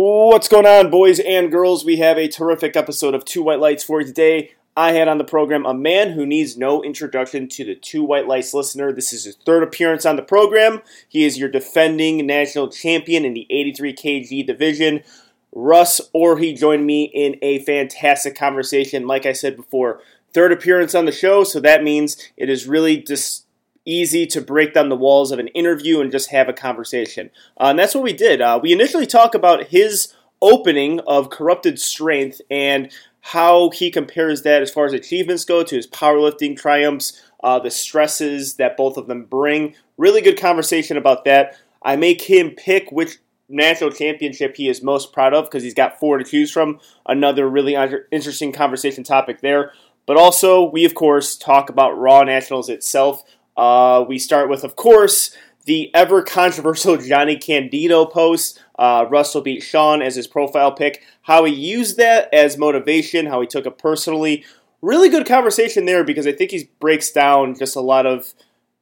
What's going on, boys and girls? We have a terrific episode of Two White Lights for you today. I had on the program a man who needs no introduction to the Two White Lights listener. This is his third appearance on the program. He is your defending national champion in the 83 kg division. Russ Orhii joined me in a fantastic conversation. Like I said before, third appearance on the show, so that means it is really just easy to break down the walls of an interview and just have a conversation. Uh, and that's what we did. Uh, we initially talk about his opening of Corrupted Strength and how he compares that as far as achievements go to his powerlifting triumphs, uh, the stresses that both of them bring. Really good conversation about that. I make him pick which national championship he is most proud of because he's got four to choose from. Another really interesting conversation topic there. But also, we of course talk about Raw Nationals itself. Uh, we start with, of course, the ever controversial Jonnie Candito post. Uh, Russell beat Sean as his profile pick. How he used that as motivation, how he took it personally. Really good conversation there because I think he breaks down just a lot of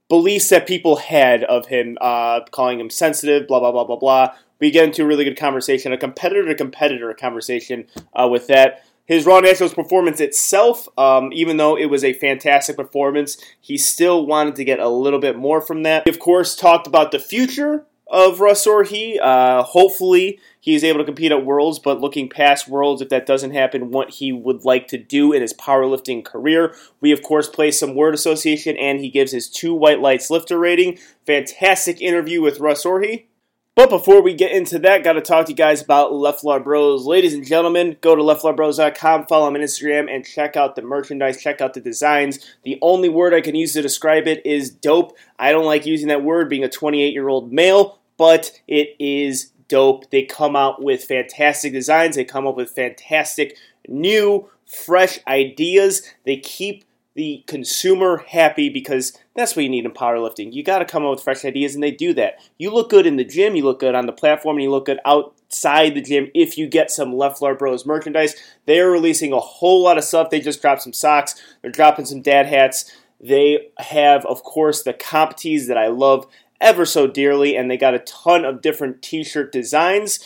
beliefs that people had of him, uh, calling him sensitive, blah, blah, blah, blah, blah. We get into a really good conversation, a competitor to competitor conversation uh, with that. His Raw Nationals performance itself, um, even though it was a fantastic performance, he still wanted to get a little bit more from that. We, of course, talked about the future of Russ Orhii. Uh, hopefully, he is able to compete at Worlds, but looking past Worlds, if that doesn't happen, what he would like to do in his powerlifting career. We, of course, play some word association, and he gives his two white lights lifter rating. Fantastic interview with Russ Orhii. But before we get into that, got to talk to you guys about Leflar Bros. Ladies and gentlemen, go to leflarbros.com, follow them on Instagram, and check out the merchandise, check out the designs. The only word I can use to describe it is dope. I don't like using that word being a 28 year old male, but it is dope. They come out with fantastic designs, they come up with fantastic new, fresh ideas. They keep the consumer happy because that's what you need in powerlifting. You got to come up with fresh ideas, and they do that. You look good in the gym, you look good on the platform, and you look good outside the gym if you get some Leflar Bros merchandise. They're releasing a whole lot of stuff. They just dropped some socks, they're dropping some dad hats. They have, of course, the comp tees that I love ever so dearly, and they got a ton of different t shirt designs.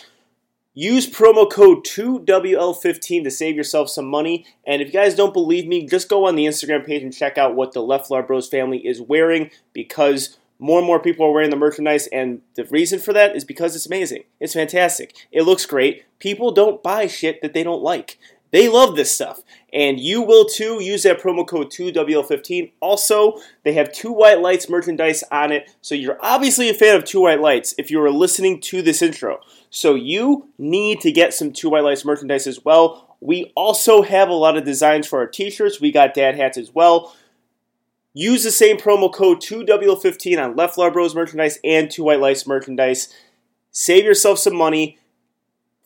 Use promo code 2WL15 to save yourself some money. And if you guys don't believe me, just go on the Instagram page and check out what the Leflar Bros family is wearing because more and more people are wearing the merchandise. And the reason for that is because it's amazing. It's fantastic. It looks great. People don't buy shit that they don't like. They love this stuff. And you will too. Use that promo code 2WL15. Also, they have Two White Lights merchandise on it. So you're obviously a fan of Two White Lights if you are listening to this intro. So you need to get some Two White Lights merchandise as well. We also have a lot of designs for our t-shirts. We got dad hats as well. Use the same promo code 2W15 on Leflar Bros merchandise and Two White Lights merchandise. Save yourself some money.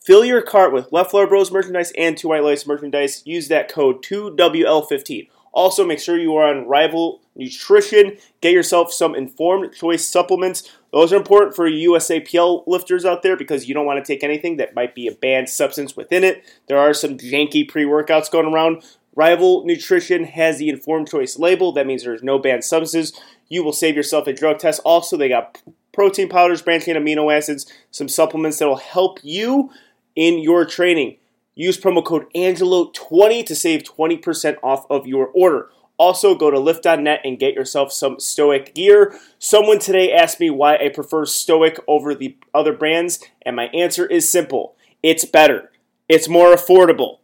Fill your cart with Leflar Bros merchandise and Two White Lights merchandise. Use that code 2WL15. Also, make sure you are on Rival Nutrition. Get yourself some informed choice supplements. Those are important for USAPL lifters out there because you don't want to take anything that might be a banned substance within it. There are some janky pre workouts going around. Rival Nutrition has the informed choice label. That means there's no banned substances. You will save yourself a drug test. Also, they got protein powders, branched amino acids, some supplements that will help you in your training. Use promo code Angelo20 to save 20% off of your order. Also, go to lift.net and get yourself some Stoic gear. Someone today asked me why I prefer Stoic over the other brands, and my answer is simple it's better, it's more affordable.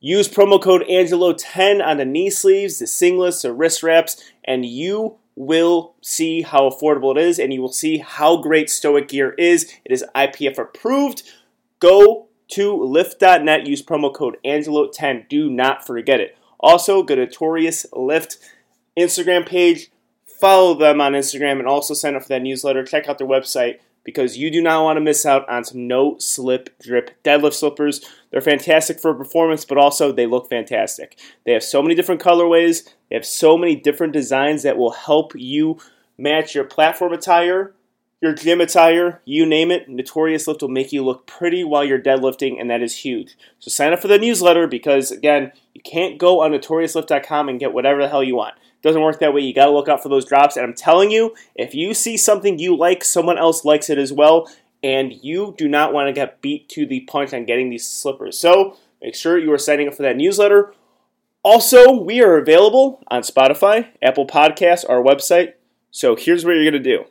Use promo code Angelo10 on the knee sleeves, the singlets, the wrist wraps, and you will see how affordable it is, and you will see how great Stoic gear is. It is IPF approved. Go to lift.net, use promo code Angelo10. Do not forget it. Also, go to Notorious Lift Instagram page, follow them on Instagram, and also sign up for that newsletter. Check out their website because you do not want to miss out on some no slip drip deadlift slippers. They're fantastic for performance, but also they look fantastic. They have so many different colorways, they have so many different designs that will help you match your platform attire your gym attire, you name it, Notorious Lift will make you look pretty while you're deadlifting, and that is huge. So sign up for the newsletter because, again, you can't go on notoriouslift.com and get whatever the hell you want. It doesn't work that way. You got to look out for those drops. And I'm telling you, if you see something you like, someone else likes it as well, and you do not want to get beat to the punch on getting these slippers. So make sure you are signing up for that newsletter. Also, we are available on Spotify, Apple Podcasts, our website. So here's what you're going to do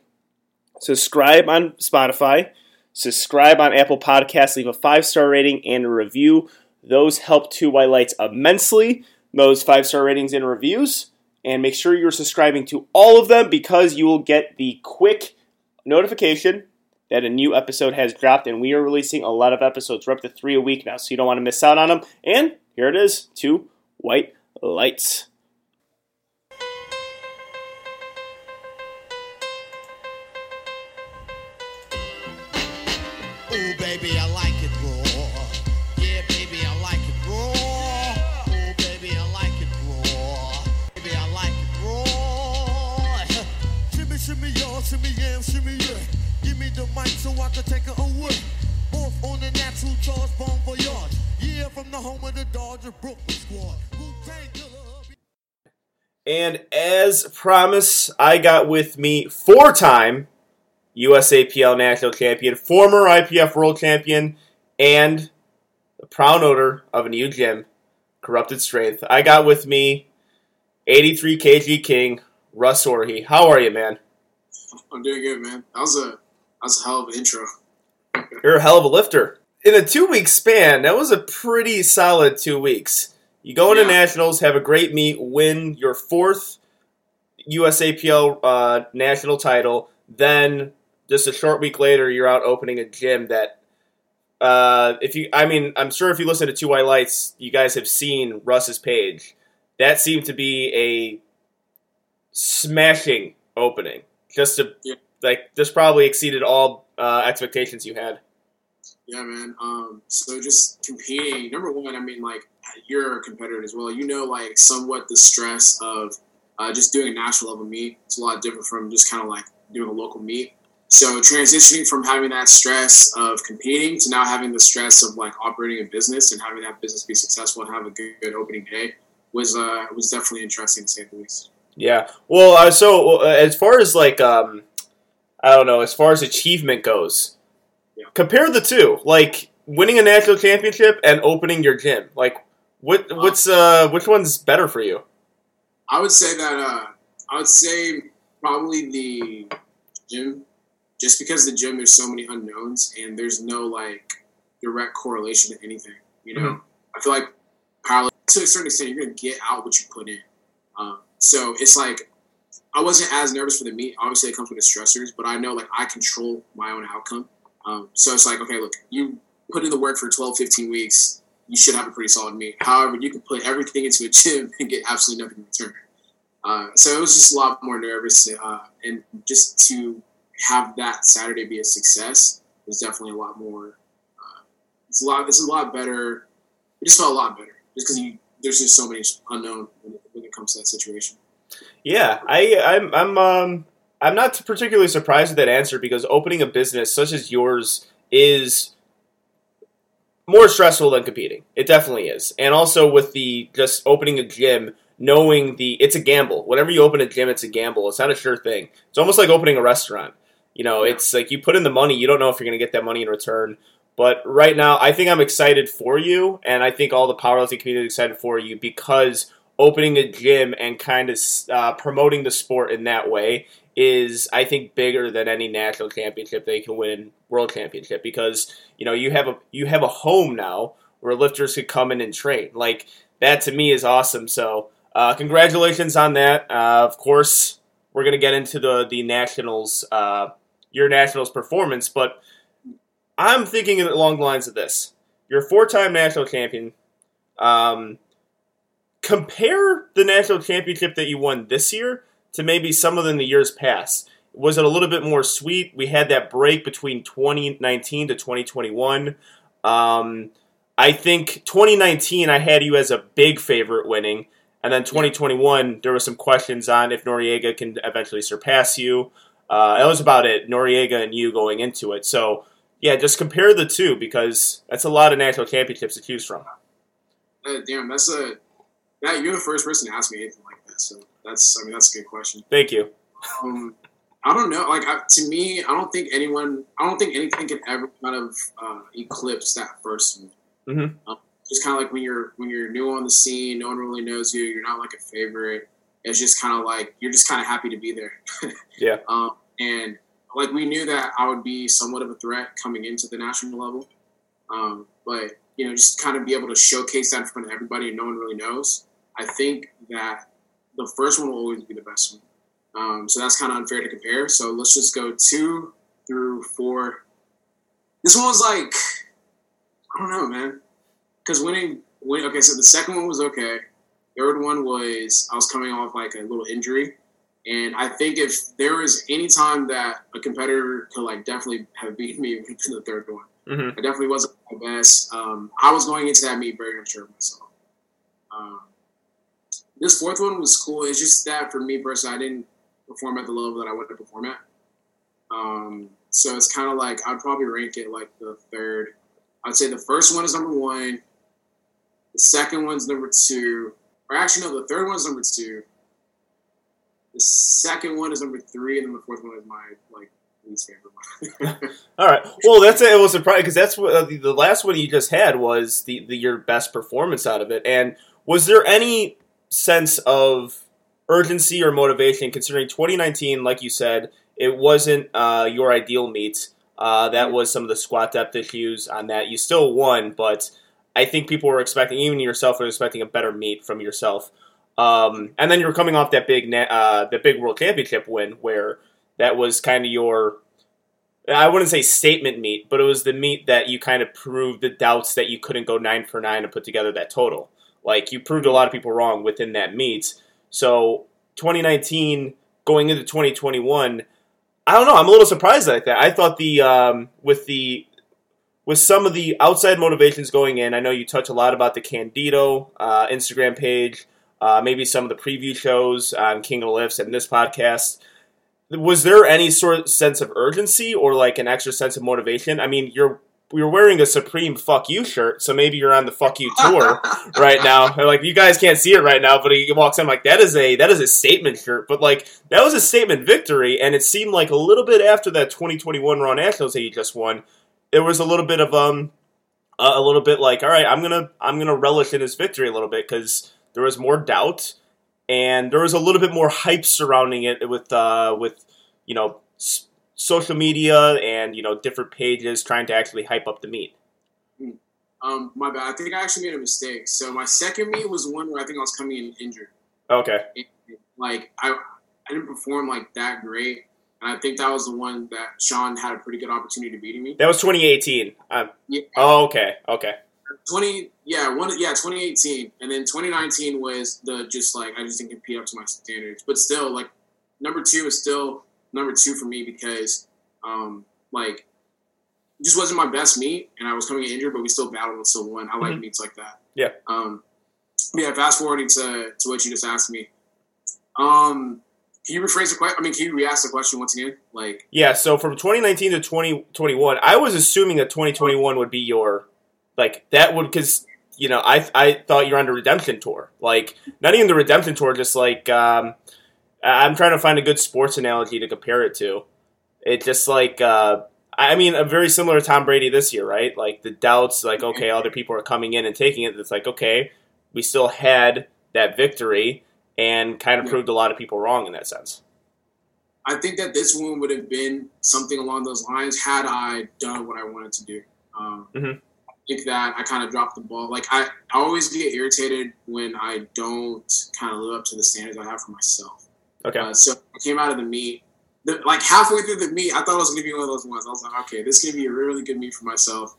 subscribe on Spotify, subscribe on Apple Podcasts, leave a five star rating and a review. Those help Two White Lights immensely. Those five star ratings and reviews. And make sure you're subscribing to all of them because you will get the quick notification that a new episode has dropped. And we are releasing a lot of episodes. We're up to three a week now, so you don't want to miss out on them. And here it is Two White Lights. Baby, I like it raw. Yeah, baby, I like it raw. Ooh, baby, I like it raw. Baby, I like it raw. shimmy, shimmy, y'all, shimmy, yeah, shimmy, yeah. Give me the mic so I can take it away. Off on the natural charge, bon voyage. Yeah, from the home of the Dodger Brooklyn squad. And as promised, I got with me four time USAPL national champion, former IPF world champion, and the proud owner of a new gym, Corrupted Strength. I got with me 83 kg king, Russ Orhii. How are you, man? I'm doing good, man. That was a that was a hell of an intro. You're a hell of a lifter. In a two week span, that was a pretty solid two weeks. You go into Yeah. nationals, have a great meet, win your fourth USAPL uh, national title. Then, just a short week later, you're out opening a gym that, uh, if you, I mean, I'm sure if you listen to Two White Lights, you guys have seen Russ's page. That seemed to be a smashing opening. Just to, Yeah. like, this probably exceeded all uh, expectations you had. Yeah, man. Um, so just competing. Number one, I mean, like you're a competitor as well. You know, like somewhat the stress of uh, just doing a national level meet. It's a lot different from just kind of like doing a local meet. So transitioning from having that stress of competing to now having the stress of like operating a business and having that business be successful and have a good, good opening day was uh, was definitely interesting to say the least. Yeah. Well, uh, so uh, as far as like, um, I don't know, as far as achievement goes, Yeah. compare the two. Like winning a national championship and opening your gym. Like, what what's uh which one's better for you? I would say that uh, I would say probably the gym, just because the gym there's so many unknowns and there's no like direct correlation to anything. You know, I feel like to a certain extent you're gonna get out what you put in. Um, so it's like I wasn't as nervous for the meet. Obviously, it comes with the stressors, but I know like I control my own outcome. Um, so it's like okay, look, you put in the work for 12, 15 weeks you should have a pretty solid meet. However, you can put everything into a gym and get absolutely nothing in return. Uh, so it was just a lot more nervous, uh, and just to have that Saturday be a success was definitely a lot more. Uh, it's a lot. It's a lot better. It just felt a lot better, just because there's just so many unknown when it, when it comes to that situation. Yeah, I I'm I'm um I'm not particularly surprised with that answer because opening a business such as yours is more stressful than competing. It definitely is. And also with the just opening a gym, knowing the it's a gamble. Whenever you open a gym, it's a gamble. It's not a sure thing. It's almost like opening a restaurant. You know, it's like you put in the money, you don't know if you're going to get that money in return. But right now, I think I'm excited for you, and I think all the powerlifting community is excited for you because opening a gym and kind of uh, promoting the sport in that way is, I think, bigger than any national championship they can win, world championship. Because you know you have a you have a home now where lifters could come in and train. Like that to me is awesome. So uh, congratulations on that. Uh, of course, we're gonna get into the the nationals, uh, your nationals performance, but I'm thinking along the lines of this: you're a four-time national champion. Um, compare the national championship that you won this year to maybe some of them the years past. Was it a little bit more sweet? We had that break between 2019 to 2021. Um, I think 2019, I had you as a big favorite winning. And then 2021, there were some questions on if Noriega can eventually surpass you. Uh, that was about it, Noriega and you going into it. So, yeah, just compare the two because that's a lot of national championships to choose from. Uh, damn, that's a that you're the first person to ask me anything like that. So that's I mean that's a good question. Thank you. Um, I don't know. Like I, to me, I don't think anyone, I don't think anything can ever kind of uh, eclipse that first one. Mhm. Um, just kind of like when you're when you're new on the scene, no one really knows you. You're not like a favorite. It's just kind of like you're just kind of happy to be there. Yeah. Um, and like we knew that I would be somewhat of a threat coming into the national level. Um, but you know, just kind of be able to showcase that in front of everybody and no one really knows. I think that the first one will always be the best one. Um, so that's kind of unfair to compare. So let's just go two through four. This one was like, I don't know, man. Because winning, win, okay, so the second one was okay. Third one was I was coming off like a little injury, and I think if there was any time that a competitor could like definitely have beaten me, it would have been the third one. hmm I definitely wasn't my best. Um, I was going into that meet very unsure of myself. Um, this fourth one was cool. It's just that for me personally, I didn't perform at the level that I wanted to perform at. Um, so it's kind of like I'd probably rank it like the third. I'd say the first one is number one. The second one's number two. Or actually, no, the third one is number two. The second one is number three, and then the fourth one is my like least favorite one. All right. Well, that's it. It was surprising because that's what uh, the, the last one you just had was the, the your best performance out of it. And was there any sense of urgency or motivation considering 2019, like you said, it wasn't uh, your ideal meet. Uh, that was some of the squat depth issues on that. You still won, but I think people were expecting, even yourself, were expecting a better meet from yourself. Um, and then you're coming off that big, uh, that big world championship win, where that was kind of your I wouldn't say statement meet, but it was the meet that you kind of proved the doubts that you couldn't go nine for nine and put together that total. Like you proved a lot of people wrong within that meet. So 2019 going into 2021, I don't know. I'm a little surprised like that. I thought the um, with the with some of the outside motivations going in. I know you touch a lot about the Candito uh, Instagram page, uh, maybe some of the preview shows on King of Lifts and this podcast was there any sort of sense of urgency or like an extra sense of motivation? I mean, you're you're wearing a Supreme "fuck you" shirt, so maybe you're on the "fuck you" tour right now. And, like you guys can't see it right now, but he walks in like that is a that is a statement shirt. But like that was a statement victory, and it seemed like a little bit after that 2021 Raw Nationals that you just won, there was a little bit of um a a little bit like all right, I'm gonna I'm gonna relish in his victory a little bit because there was more doubt and there was a little bit more hype surrounding it with uh, with you know s- social media and you know different pages trying to actually hype up the meet. Um, my bad. I think I actually made a mistake. So my second meet was one where I think I was coming in injured. Okay, Like I, I didn't perform like that great, and I think that was the one that Sean had a pretty good opportunity to beating me. that was 2018. Um, Yeah, oh, okay, okay, twenty. Yeah, one. Yeah, 2018, and then 2019 was the just like I just didn't compete up to my standards. But still, like number two is still number two for me because, um, like, it just wasn't my best meet, and I was coming in injured, but we still battled and still won. I like Mhm. meets like that. Yeah. Um, yeah. Fast forwarding to to what you just asked me. Um, can you rephrase the question? I mean, can you re-ask the question once again? Like, yeah. So from 2019 to 2021, I was assuming that 2021 would be your like that would because you know I I thought you're on the redemption tour, like not even the redemption tour, just like um, I'm trying to find a good sports analogy to compare it to. It just like uh, I mean, a very similar to Tom Brady this year, right? Like the doubts, like okay, other people are coming in and taking it. It's like okay, we still had that victory and kind of Yeah. proved a lot of people wrong in that sense. I think that this one would have been something along those lines had I done what I wanted to do. Um, Mhm. I think that I kind of dropped the ball. Like I, I always get irritated when I don't kind of live up to the standards I have for myself. Okay, Uh, so I came out of the meet, the, like halfway through the meet, I thought it was gonna be one of those ones. I was like, okay, this is gonna be a really good meet for myself.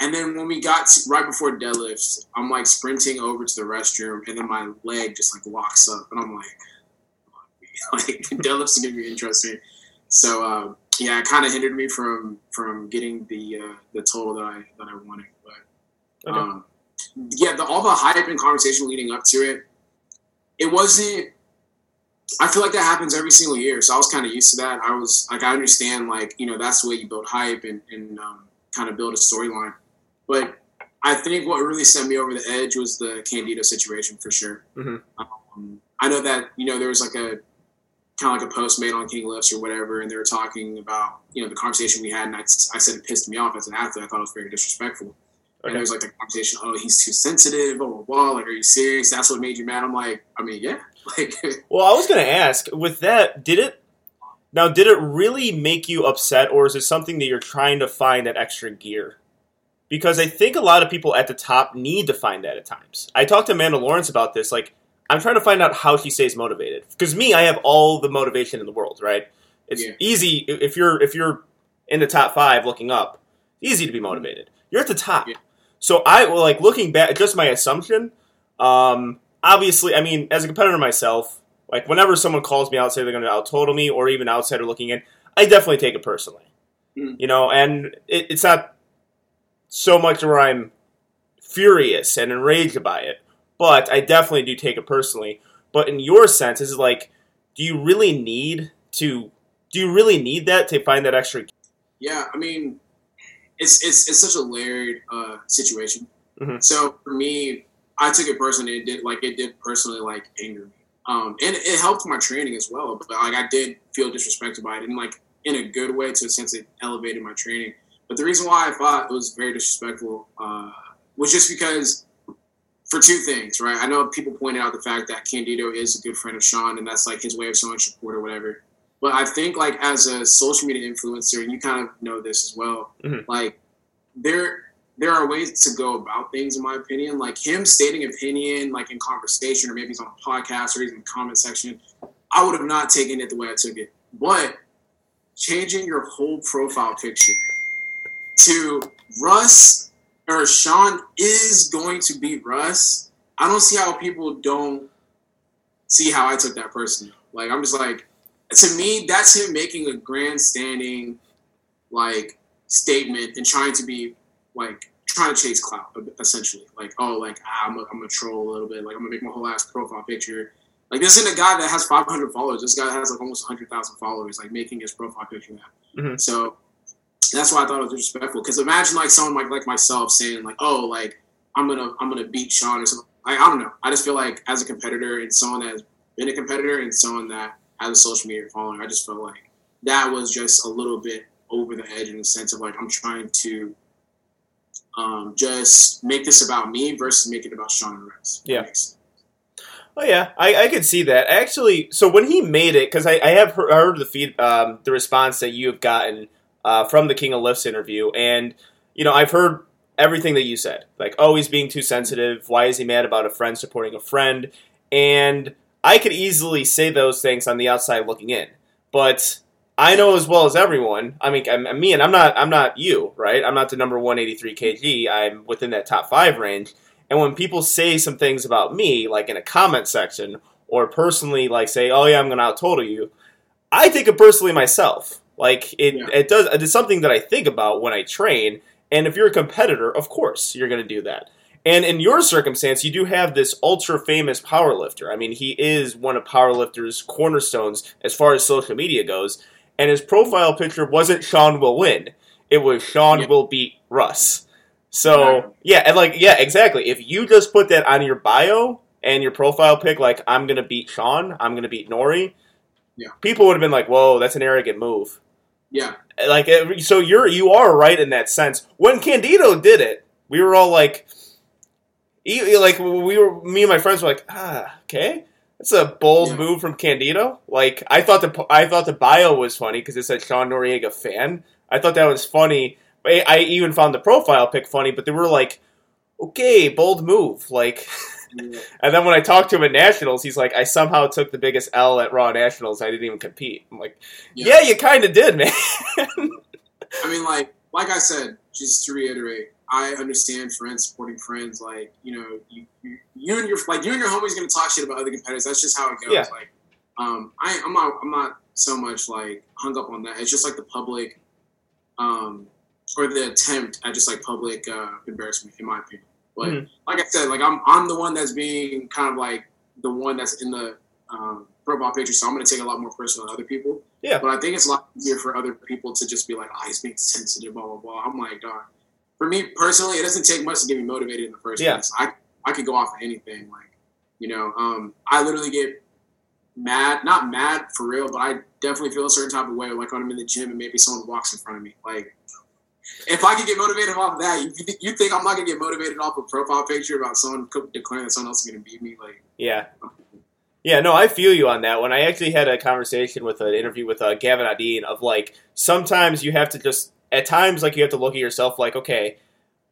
And then when we got to, right before deadlifts, I'm like sprinting over to the restroom, and then my leg just like locks up, and I'm like, like deadlifts is gonna be interesting. So um, yeah, it kind of hindered me from from getting the uh, the total that I that I wanted. But Okay. um, yeah, the, all the hype and conversation leading up to it, it wasn't. I feel like that happens every single year, so I was kind of used to that. I was like, I understand, like you know, that's the way you build hype and and um, kind of build a storyline. But I think what really sent me over the edge was the Candito situation for sure. Mhm. Um, I know that you know there was like a kind of like a post made on King Lifts or whatever, and they were talking about you know the conversation we had, and I, I said it pissed me off as an athlete. I thought it was very disrespectful. And Okay. it was like the conversation, oh, he's too sensitive, blah blah blah. Like, are you serious? That's what made you mad. I'm like, I mean, yeah, like, Well, I was going to ask with that, did it now did it really make you upset or is it something that you're trying to find that extra gear? Because I think a lot of people at the top need to find that at times. I talked to Amanda Lawrence about this like I'm trying to find out how she stays motivated. Because me, I have all the motivation in the world, right? It's Yeah. easy if you're if you're in the top 5 looking up. Easy to be motivated. You're at the top. Yeah. So I well, like looking back just my assumption um, obviously, I mean, as a competitor myself, like whenever someone calls me out, say they're going to out total me, or even outsider looking in, I definitely take it personally. Mhm. You know, and it, it's not so much where I'm furious and enraged by it, but I definitely do take it personally. But in your sense, is like, do you really need to? Do you really need that to find that extra? yeah. I mean, it's it's it's such a layered uh, situation. Mhm. So for me, I took it personally. It did like it did personally like anger me, um, and it helped my training as well. But like I did feel disrespected by it, and like in a good way to a sense it elevated my training. But the reason why I thought it was very disrespectful uh, was just because for two things, right? I know people pointed out the fact that Candito is a good friend of Sean, and that's like his way of showing support or whatever. But I think like as a social media influencer, and you kind of know this as well, Mhm. like there there are ways to go about things in my opinion. Like him stating opinion, like in conversation, or maybe he's on a podcast or he's in the comment section. I would have not taken it the way I took it. But changing your whole profile picture to Russ or Sean is going to beat Russ. I don't see how people don't see how I took that personally. Like I'm just like to me, that's him making a grandstanding like statement and trying to be like trying to chase clout essentially. Like oh like ah, I'm a, I'm a troll a little bit. Like I'm gonna make my whole ass profile picture. Like this isn't a guy that has 500 followers. This guy has like almost 100,000 followers. Like making his profile picture that. Mhm. So that's why I thought it was disrespectful. Because imagine like someone like like myself saying like, oh, like I'm gonna I'm gonna beat Sean or something. Like, I don't know. I just feel like as a competitor and someone that has been a competitor and someone that has a social media following, I just felt like that was just a little bit over the edge in the sense of like I'm trying to um, just make this about me versus make it about Sean and Rex. Yeah. Oh yeah, I, I could see that actually. So when he made it, because I, I have heard, heard the feed, um, the response that you have gotten uh, from the King of Lifts interview, and you know I've heard everything that you said. Like, oh, he's being too sensitive. Why is he mad about a friend supporting a friend? And I could easily say those things on the outside looking in, but I know as well as everyone. I mean, me, and I'm not. I'm not you, right? I'm not the number 183 kg. I'm within that top five range. And when people say some things about me, like in a comment section, or personally, like say, "Oh yeah, I'm gonna out total you," I take it personally myself. Like it, Yeah. it does. It's something that I think about when I train. And if you're a competitor, of course you're gonna do that. And in your circumstance, you do have this ultra famous powerlifter. I mean, he is one of powerlifters' cornerstones as far as social media goes. And his profile picture wasn't Sean will win; it was Sean Yeah. will beat Russ. So yeah, and like yeah, exactly. If you just put that on your bio and your profile pic, like I'm gonna beat Sean, I'm gonna beat Nori, Yeah. people would have been like, "Whoa, that's an arrogant move." Yeah. Like, so you're you are right in that sense. When Candito did it, we were all like, like we were, me and my friends were like, ah, okay. That's a bold Yeah. move from Candito. Like I thought the I thought the bio was funny because it said Sean Noriega fan. I thought that was funny. I I even found the profile pic funny, but they were like, okay, bold move. Like, and then when I talked to him at Nationals, he's like, I somehow took the biggest L at Raw Nationals. I didn't even compete. I'm like, yeah, you kind of did, man. I mean, like, like I said, just to reiterate, I understand friends supporting friends. Like, you know, you, you, you and your like you and your homies gonna talk shit about other competitors. That's just how it goes. Yeah. Like, um, I, I'm not, I'm not so much like hung up on that. It's just like the public, um, or the attempt at just like public uh, embarrassment, in my opinion. But Mhm. like I said, like I'm, I'm the one that's being kind of like the one that's in the um, profile picture, so I'm gonna take a lot more personal than other people. Yeah. But I think it's a lot easier for other people to just be like, "Oh, he's being sensitive," blah blah blah. I'm like, dog. For me personally, it doesn't take much to get me motivated in the first Yeah. place. I I could go off of anything. Like, you know, um, I literally get mad, not mad for real, but I definitely feel a certain type of way, like when I'm in the gym and maybe someone walks in front of me. Like, if I could get motivated off of that, you, you think I'm not gonna get motivated off a profile picture about someone declaring that someone else is gonna beat me? Like, Yeah. Yeah, no, I feel you on that one. I actually had a conversation with an interview with uh, Gavin Adin of like sometimes you have to just at times like you have to look at yourself like okay,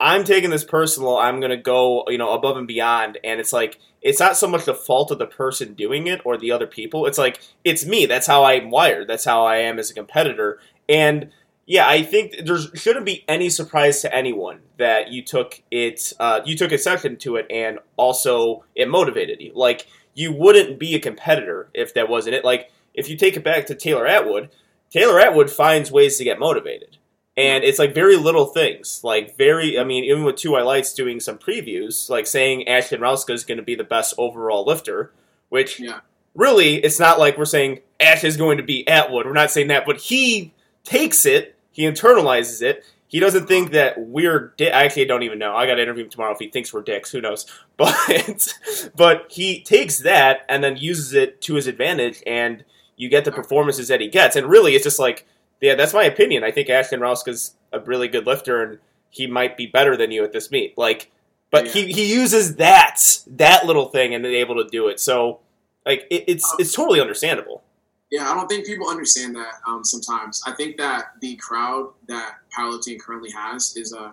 I'm taking this personal. I'm gonna go you know above and beyond, and it's like it's not so much the fault of the person doing it or the other people. It's like it's me. That's how I'm wired. That's how I am as a competitor. And yeah, I think there shouldn't be any surprise to anyone that you took it. Uh, you took exception to it, and also it motivated you. Like you wouldn't be a competitor if that wasn't it. Like if you take it back to Taylor Atwood, Taylor Atwood finds ways to get motivated. And it's like very little things. Like very I mean, even with two I lights doing some previews, like saying Ashton Rouska is gonna be the best overall lifter, which Yeah. really it's not like we're saying Ash is going to be Atwood. We're not saying that, but he takes it, he internalizes it. He doesn't think that we're. Di- I actually don't even know. I got to interview him tomorrow if he thinks we're dicks. Who knows? But but he takes that and then uses it to his advantage, and you get the performances that he gets. And really, it's just like, yeah, that's my opinion. I think Ashton Rouska's a really good lifter, and he might be better than you at this meet. Like, but Yeah. he he uses that that little thing and is able to do it. So like, it, it's it's totally understandable. Yeah, I don't think people understand that um, sometimes. I think that the crowd that powerlifting currently has is, uh,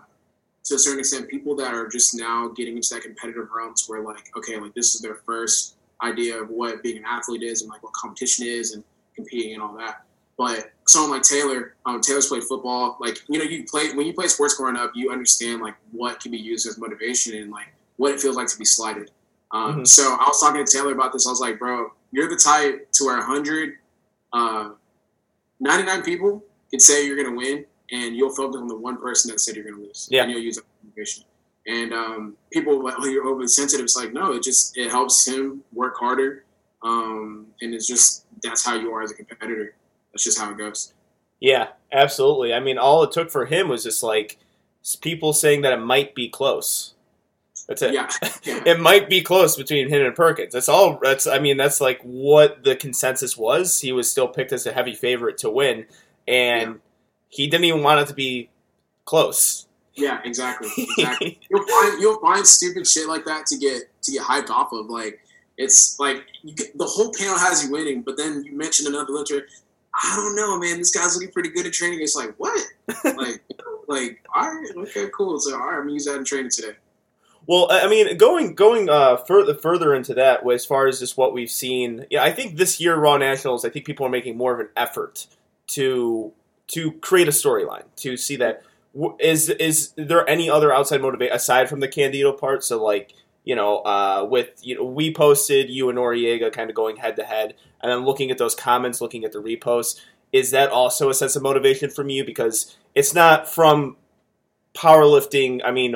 to a certain extent, people that are just now getting into that competitive realm to where, like, okay, like this is their first idea of what being an athlete is and like what competition is and competing and all that. But someone like Taylor, um, Taylor's played football. Like, you know, you play when you play sports growing up, you understand like what can be used as motivation and like what it feels like to be slighted. Um, Mhm. So I was talking to Taylor about this. I was like, bro, you're the type to where 100 uh, 99 people can say you're going to win, and you'll focus on the one person that said you're going to lose. Yeah. And you'll use that motivation. And um, people like, oh, you're overly sensitive. It's like, no, it just it helps him work harder. Um, and it's just that's how you are as a competitor. That's just how it goes. Yeah, absolutely. I mean, all it took for him was just like people saying that it might be close. That's it. Yeah. yeah. It might be close between him and Perkins. That's all. That's. I mean, that's like what the consensus was. He was still picked as a heavy favorite to win, and he didn't even want it to be close. Yeah, exactly. Exactly. you'll find you'll find stupid shit like that to get to get hyped off of. Like it's like you get, the whole panel has you winning, but then you mention another lifter. I don't know, man. This guy's looking pretty good at training. It's like what? like, like all right, okay, cool. So all right, I'm gonna use that in training today. Well, I mean, going going uh, further further into that, as far as just what we've seen, yeah, I think this year Raw Nationals, I think people are making more of an effort to to create a storyline to see that is is is there any other outside motivate aside from the Candito part? So like you know, uh, with you know, we posted you and Noriega kind of going head to head, and then looking at those comments, looking at the reposts. Is that also a sense of motivation from you? Because it's not from powerlifting. I mean,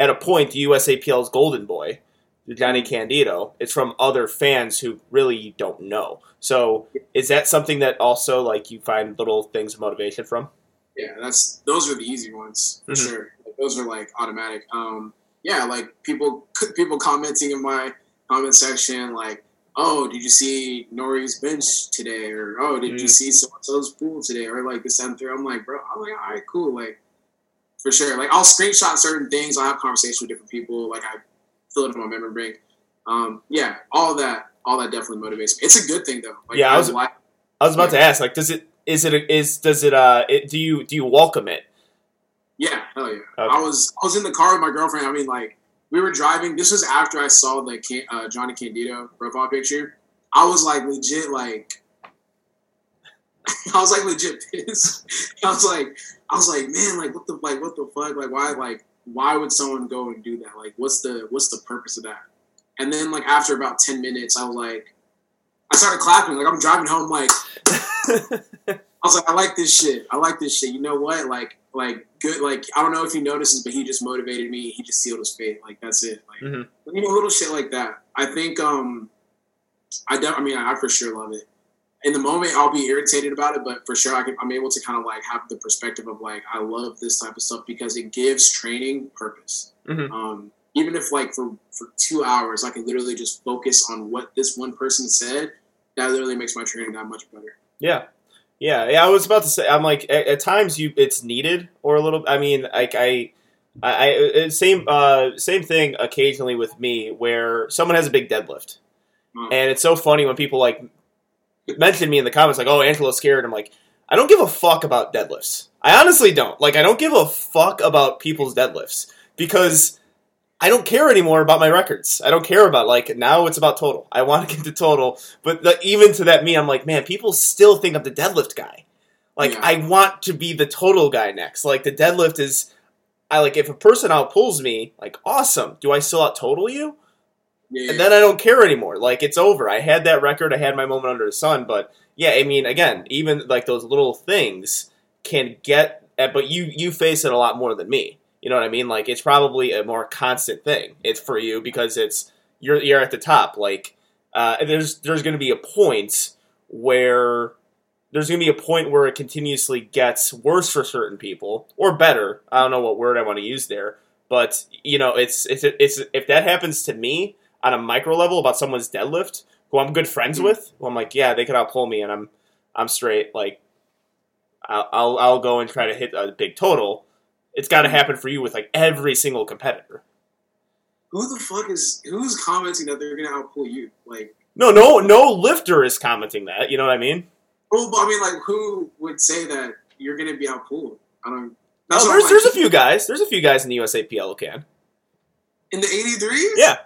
at a point, the USAPL's golden boy, Jonnie Candito, it's from other fans who really don't know. So, is that something that also like you find little things of motivation from? Yeah, that's those are the easy ones for Mhm. sure. Like, those are like automatic. Um, yeah, like people people commenting in my comment section, like, "Oh, did you see Nori's bench today?" or "Oh, did you Mm. see so and so's pool today?" or like the center. I'm like, bro, I'm like, all right, cool, like for sure. Like I'll screenshot certain things. I'll have conversations with different people. Like I fill it in my memory bank. Um, yeah, all that, all that definitely motivates me. It's a good thing though. Like, Yeah, I was- like I was about to ask, like, does it is it is does it uh it, do you do you welcome it? Yeah, hell yeah. Okay. I was I was in the car with my girlfriend. I mean, like we were driving. This was after I saw the uh, Jonnie Candito profile picture. I was like legit like. I was like legit pissed. I was like, I was like, man, like what the like what the fuck? Like why like why would someone go and do that? Like what's the what's the purpose of that? And then like after about ten minutes, I was like, I started clapping. Like I'm driving home, like I was like, I like this shit. I like this shit. You know what? Like, like good. Like I don't know if he notices, but he just motivated me. He just sealed his fate. Like that's it. Like Mhm. you know, little shit like that. I think. Um, I don't. I mean, I for sure love it. In the moment, I'll be irritated about it, but for sure, I can, I'm able to kind of like have the perspective of like, I love this type of stuff because it gives training purpose. Mhm. Um, even if like for for two hours, I can literally just focus on what this one person said. that literally makes my training that much better. Yeah. Yeah, yeah. I was about to say. I'm like, at, at times you, it's needed, or a little. I mean, like I, I, I same, uh, same thing. Occasionally with me, where someone has a big deadlift, and it's so funny when people like mention me in the comments, like, "Oh, Angelo's scared." I'm like, I don't give a fuck about deadlifts. I honestly don't. Like, I don't give a fuck about people's deadlifts because I don't care anymore about my records. I don't care about like now it's about total. I want to get to total, but the, even to that me, I'm like, man, people still think I'm the deadlift guy. Like, Yeah. I want to be the total guy next. Like, the deadlift is, I like if a person outpulls me, like, awesome. Do I still out total you? Yeah, And then I don't care anymore. Like it's over. I had that record. I had my moment under the sun. But yeah, I mean, again, even like those little things can get. At, but you you face it a lot more than me. You know what I mean? Like it's probably a more constant thing. It's for you because it's you're you're at the top. Like uh, there's there's going to be a point where there's going to be a point where it continuously gets worse for certain people or better. I don't know what word I want to use there, but you know, it's it's it's if that happens to me on a micro level about someone's deadlift who I'm good friends Mhm. with, well, I'm like, yeah, they could outpull me, and I'm I'm straight. Like, I'll I'll, I'll go and try to hit a big total. It's got to happen for you with like every single competitor. Who the fuck is who's commenting that they're gonna outpull you? Like, No, no, no lifter is commenting that. You know what I mean? oh, but I mean, like, who would say that you're gonna be outpulled? I don't. That's Oh, there's there's a few guys. There's a few guys in the USAPL who can. in the 83s. Yeah.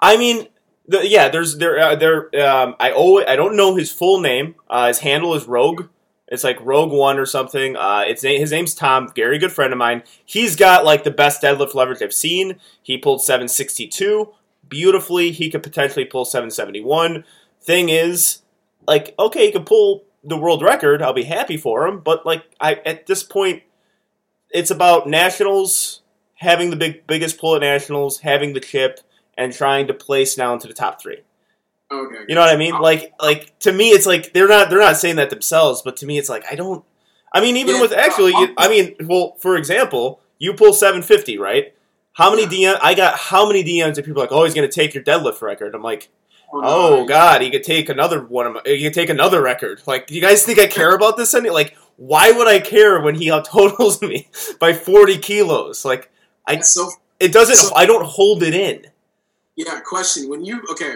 I mean, the, yeah. There's there uh, there. Um, I always, I don't know his full name. Uh, his handle is Rogue. It's like Rogue One or something. Uh, it's his name's Tom. Very good friend of mine. He's got like the best deadlift leverage I've seen. He pulled 762 beautifully. He could potentially pull 771. Thing is, like, okay, he could pull the world record. I'll be happy for him. But like, I at this point, it's about nationals having the big biggest pull at nationals, having the chip, and trying to place now into the top three. Okay. You know what I mean? Like, like to me, it's like they're not they're not saying that themselves, but to me, it's like I don't. I mean, even Yeah, with actually, you, I mean, well, for example, you pull seven fifty, right? How many DM? I got how many DMs of people like, oh, he's going to take your deadlift record. I'm like, oh, oh no. god, he could take another one of my, he could take another record. Like, do you guys think I care about this? Any like, why would I care when he out totals me by forty kilos? Like, I That's so it doesn't. So- I don't hold it in. Yeah, question. When you okay,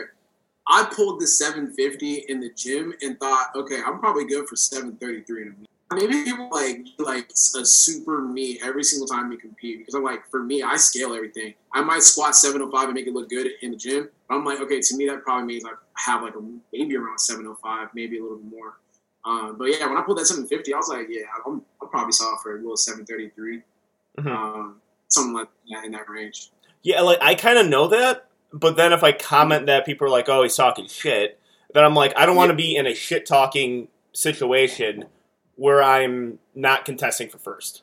I pulled the 750 in the gym and thought, okay, I'm probably good for 733 in a meet. Maybe people like like a super me every single time we compete because I'm like, for me, I scale everything. I might squat 705 and make it look good in the gym. But I'm like, okay, to me that probably means I have like a maybe around 705, maybe a little bit more. Um, but yeah, when I pulled that 750, I was like, yeah, I'm, I'm probably solid for a little 733, Mhm. um, something like that in that range. Yeah, like I kind of know that, but then if I comment that people are like, "Oh, he's talking shit," then I'm like, I don't want to be in a shit talking situation where I'm not contesting for first.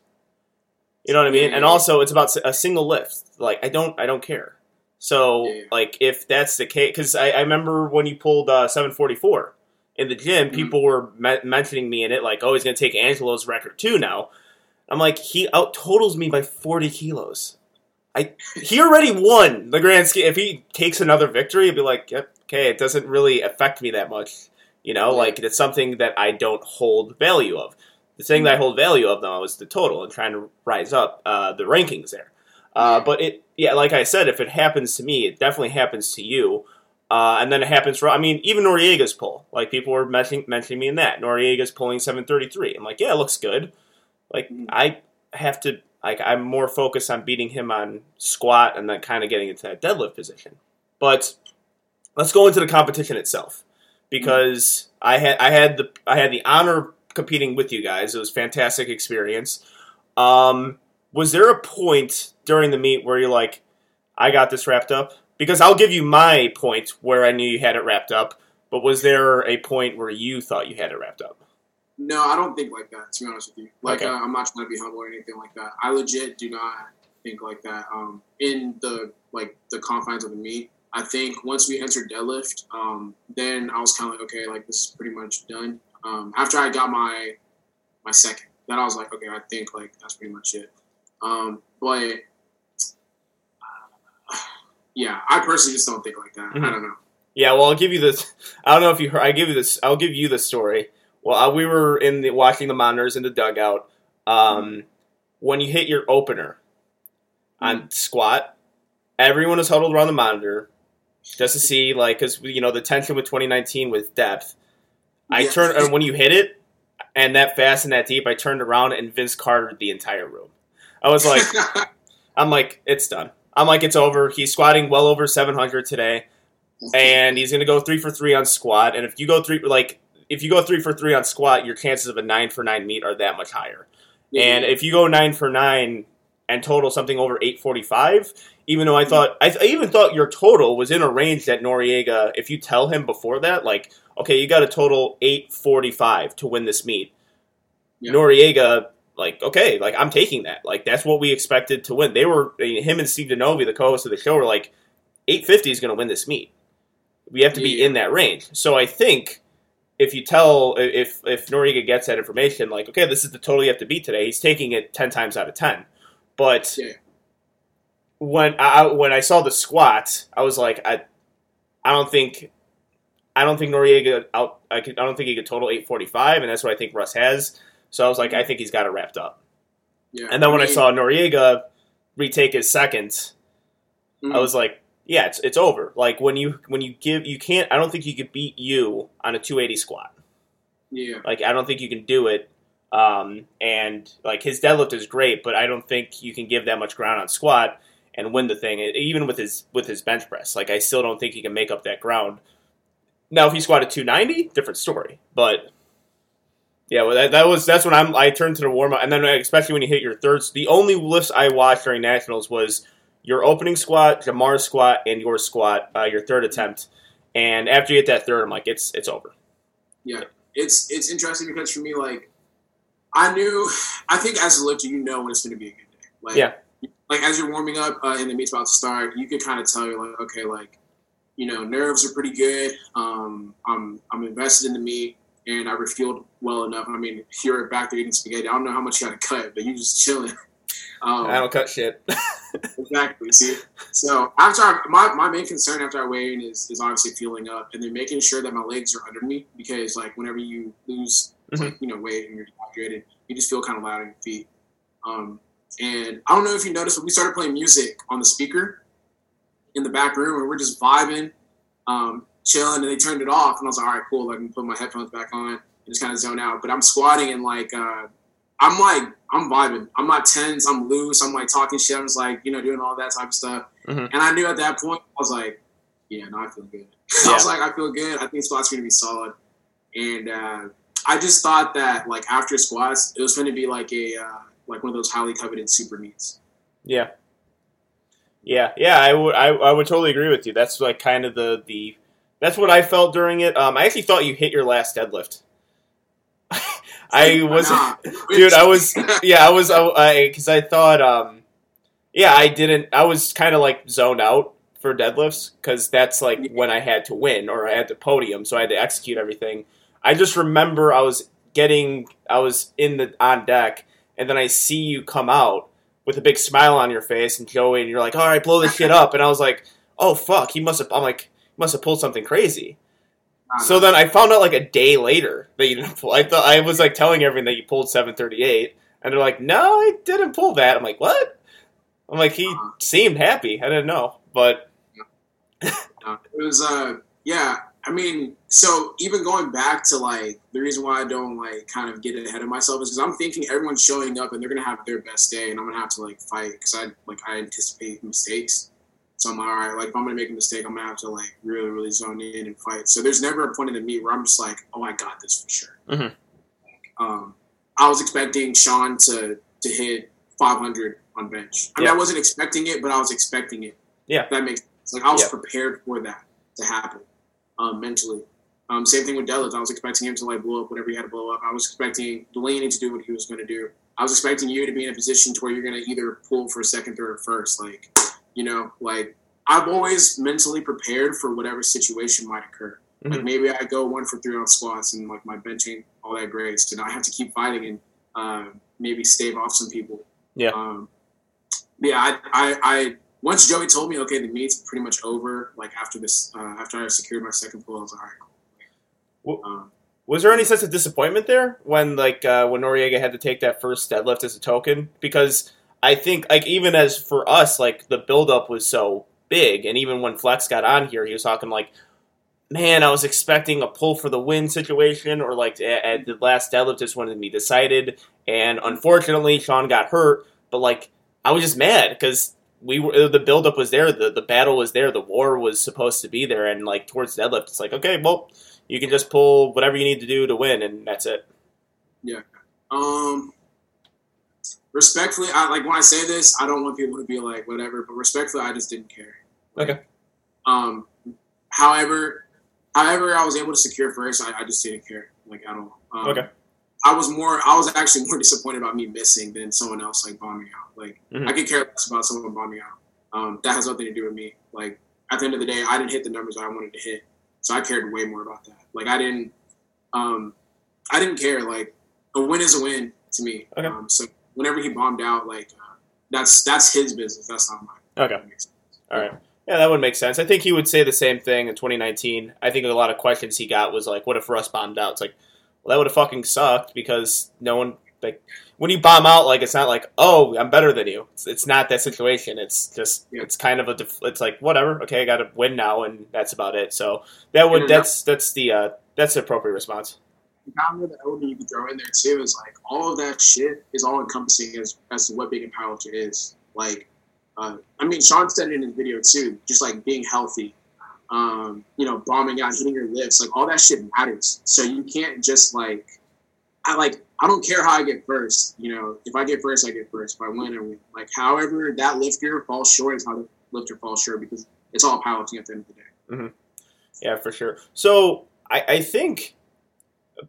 You know what I mean? And also, it's about a single lift. Like I don't, I don't care. So, Yeah. like, if that's the case, because I, I remember when you pulled uh, 744 in the gym, Mhm. people were me- mentioning me in it, like, "Oh, he's gonna take Angelo's record too now." I'm like, he out totals me by 40 kilos. I he already won the grand scheme. If he takes another victory, it'd be like, okay, it doesn't really affect me that much. You know, like it's something that I don't hold value of. The thing that I hold value of though is the total and trying to rise up uh, the rankings there. Uh, but it, yeah, like I said, if it happens to me, it definitely happens to you. Uh, and then it happens for, I mean, even Noriega's pull. Like people were mentioning, mentioning me in that. Noriega's pulling 733. I'm like, yeah, it looks good. Like Mhm. I have to, like I'm more focused on beating him on squat and then kind of getting into that deadlift position. But let's go into the competition itself because I had I had the I had the honor of competing with you guys. It was a fantastic experience. Um, was there a point during the meet where you're like, I got this wrapped up? Because I'll give you my point where I knew you had it wrapped up. But was there a point where you thought you had it wrapped up? No, I don't think like that. To be honest with you, like Okay. uh, I'm not trying to be humble or anything like that. I legit do not think like that. Um, in the like the confines of the meet, I think once we entered deadlift, um, then I was kind of like, okay, like this is pretty much done. Um, after I got my my second, then I was like, okay, I think like that's pretty much it. Um, but yeah, I personally just don't think like that. Mhm. I don't know. Yeah, well, I'll give you this. I don't know if you heard. I give you this. I'll give you the story. Well, uh, we were in the watching the monitors in the dugout. Um, when you hit your opener on squat, everyone was huddled around the monitor just to see, like, because you know the tension with 2019 with depth. I Yeah. turned and when you hit it and that fast and that deep, I turned around and Vince Carter the entire room. I was like, I'm like, it's done. I'm like, it's over. He's squatting well over 700 today, and he's gonna go three for three on squat. And if you go three, like, if you go three for three on squat, your chances of a nine for nine meet are that much higher. And if you go nine for nine and total something over 845, even though I thought, I, I even thought your total was in a range that Noriega, if you tell him before that, like, okay, you got a total 845 to win this meet. Yeah. Noriega, like, okay, like, I'm taking that. Like, that's what we expected to win. They were, him and Steve Denovi, the co host of the show, were like, 850 is going to win this meet. We have to be in that range. So I think if you tell if if Noriega gets that information, like okay, this is the total you have to beat today, he's taking it ten times out of ten. But Yeah. when I when I saw the squat, I was like, I I don't think I don't think Noriega out. I, could, I don't think he could total eight forty five, and that's what I think Russ has. So I was like, I think he's got it wrapped up. yeah. And then when I mean, saw Noriega retake his second, mm, I was like, yeah, it's it's over. Like when you when you give you can't. I don't think you could beat you on a two eighty squat. yeah, Like I don't think you can do it. Um, and like his deadlift is great, but I don't think you can give that much ground on squat and win the thing. Even with his with his bench press, like I still don't think he can make up that ground. Now, if he squatted 290, different story. But yeah, well, that, that was that's when I'm I turned to the warm up, and then especially when you hit your thirds. The only lifts I watched during nationals was your opening squat, Jamar's squat, and your squat, uh, your third attempt. And after you hit that third, I'm like, it's it's over. Yeah, it's it's interesting because for me, like, I knew, I think as a lifter, you know when it's going to be a good day. Like, Yeah. Like as you're warming up uh, and the meet's about to start, you could kind of tell you're like, okay, like, you know, nerves are pretty good. Um, I'm I'm invested in the meet and I refueled well enough. I mean, you're back there eating spaghetti. I don't know how much you got to cut, but you're just chilling. Um, I don't cut shit. Exactly. See, so after I, my my main concern after I weigh in is is obviously fueling up, and then making sure that my legs are under me because like whenever you lose like you know weight and you're dehydrated, you just feel kind of loud in your feet. Um, and I don't know if you noticed, but we started playing music on the speaker in the back room, and we're just vibing, um, chilling, and they turned it off, and I was like, all right, cool. I can put my headphones back on and just kind of zone out. But I'm squatting and like. Uh, I'm like, I'm vibing. I'm not tense. I'm loose. I'm like talking shit. I'm just like, you know, doing all that type of stuff. Mhm. And I knew at that point, I was like, yeah, no, I feel good. I was like, I feel good. I think squats are gonna be solid. And uh, I just thought that like after squats, it was going to be like a uh, like one of those highly coveted super meets. Yeah. Yeah, yeah, I would, I, I would totally agree with you. That's like kind of the the, that's what I felt during it. Um, I actually thought you hit your last deadlift. I was, Nah. dude, I was, yeah, I was, I, because I thought, um, yeah, I didn't, I was kind of like zoned out for deadlifts because that's like when I had to win or I had to podium, so I had to execute everything. I just remember I was getting, I was in the on deck, and then I see you come out with a big smile on your face and Joey, and you're like, all right, blow this shit up, and I was like, oh fuck, he must have, I'm like, he must have pulled something crazy. So then I found out like a day later that you didn't pull. I thought I was like telling everyone that you pulled 738, and they're like, "No, I didn't pull that." I'm like, "What?" I'm like, he Uh-huh. seemed happy. I didn't know, but Uh, it was uh yeah i mean so even going back to like the reason why i don't like kind of get ahead of myself is because i'm thinking everyone's showing up and they're gonna have their best day and i'm gonna have to like fight because i like i anticipate mistakes so i'm like, all right like if i'm gonna make a mistake i'm gonna have to like really really zone in and fight so there's never a point in the meet where i'm just like oh i got this for sure Mhm. um i was expecting sean to to hit 500 on bench i mean Yeah. i wasn't expecting it but i was expecting it Yeah. That makes sense like i was Yeah. prepared for that to happen um, mentally. Um, same thing with Delis. I was expecting him to like blow up whatever he had to blow up. I was expecting Delaney to do what he was going to do. I was expecting you to be in a position to where you're going to either pull for second, third, or first. Like, you know, like I've always mentally prepared for whatever situation might occur. Like Mhm. maybe I go one for three on squats and like my bench ain't all that great, so now I have to keep fighting and uh, maybe stave off some people. Yeah. Um, yeah, I, I, I once Joey told me, okay, the meet's pretty much over. Like after this, uh, after I secured my second pull, I was like, all right, cool. Well- Um, Was there any sense of disappointment there when like uh, when Noriega had to take that first deadlift as a token? Because I think like even as for us, like the buildup was so big, and even when Flex got on here, he was talking like, "Man, I was expecting a pull for the win situation, or like at, the last deadlift just wanted to be decided." And unfortunately, Sean got hurt, but like I was just mad because we were the buildup was there, the the battle was there, the war was supposed to be there, and like towards deadlift, it's like okay, well you can just pull whatever you need to do to win, and that's it. Yeah. Um, respectfully, I like when I say this, I don't want people to be like whatever, but respectfully, I just didn't care. Okay. Um, however, however, I was able to secure first. I, I just didn't care like at all. Um, Okay. I was more. I was actually more disappointed about me missing than someone else like bombing out. Like Mhm. I could care less about someone bombing out. Um, that has nothing to do with me. Like at the end of the day, I didn't hit the numbers I wanted to hit, so I cared way more about that. Like I didn't. Um, I didn't care. Like a win is a win to me. Okay. Um, so whenever he bombed out, like uh, that's that's his business. That's not mine. Okay. That makes sense. All right. Yeah, that would make sense. I think he would say the same thing in 2019. I think a lot of questions he got was like, "What if Russ bombed out?" It's like, well, that would have fucking sucked because no one like when you bomb out, like it's not like, "Oh, I'm better than you." It's, it's not that situation. It's just Yeah. it's kind of a def- it's like whatever. Okay, I got to win now, and that's about it. So that would that's that's the uh, that's the appropriate response. Comment that element you could throw in there too is like all of that shit is all encompassing as as to what being and powerful is. Like, uh, I mean, Sean said it in his video too, just like being healthy, um, you know, bombing out, hitting your lifts, like all that shit matters. So you can't just like, I like, I don't care how I get first. You know, if I get first, I get first. If I win, I win. Like, however that lifter falls short is how the lifter falls short because it's all powerlifting at the end of the day. Yeah, for sure. So I, I think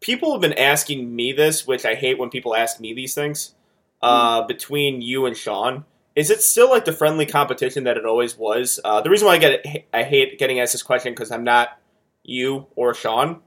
people have been asking me this, which I hate when people ask me these things. Uh, between you and Sean, is it still like the friendly competition that it always was? Uh, the reason why I get it, I hate getting asked this question because I'm not you or Sean.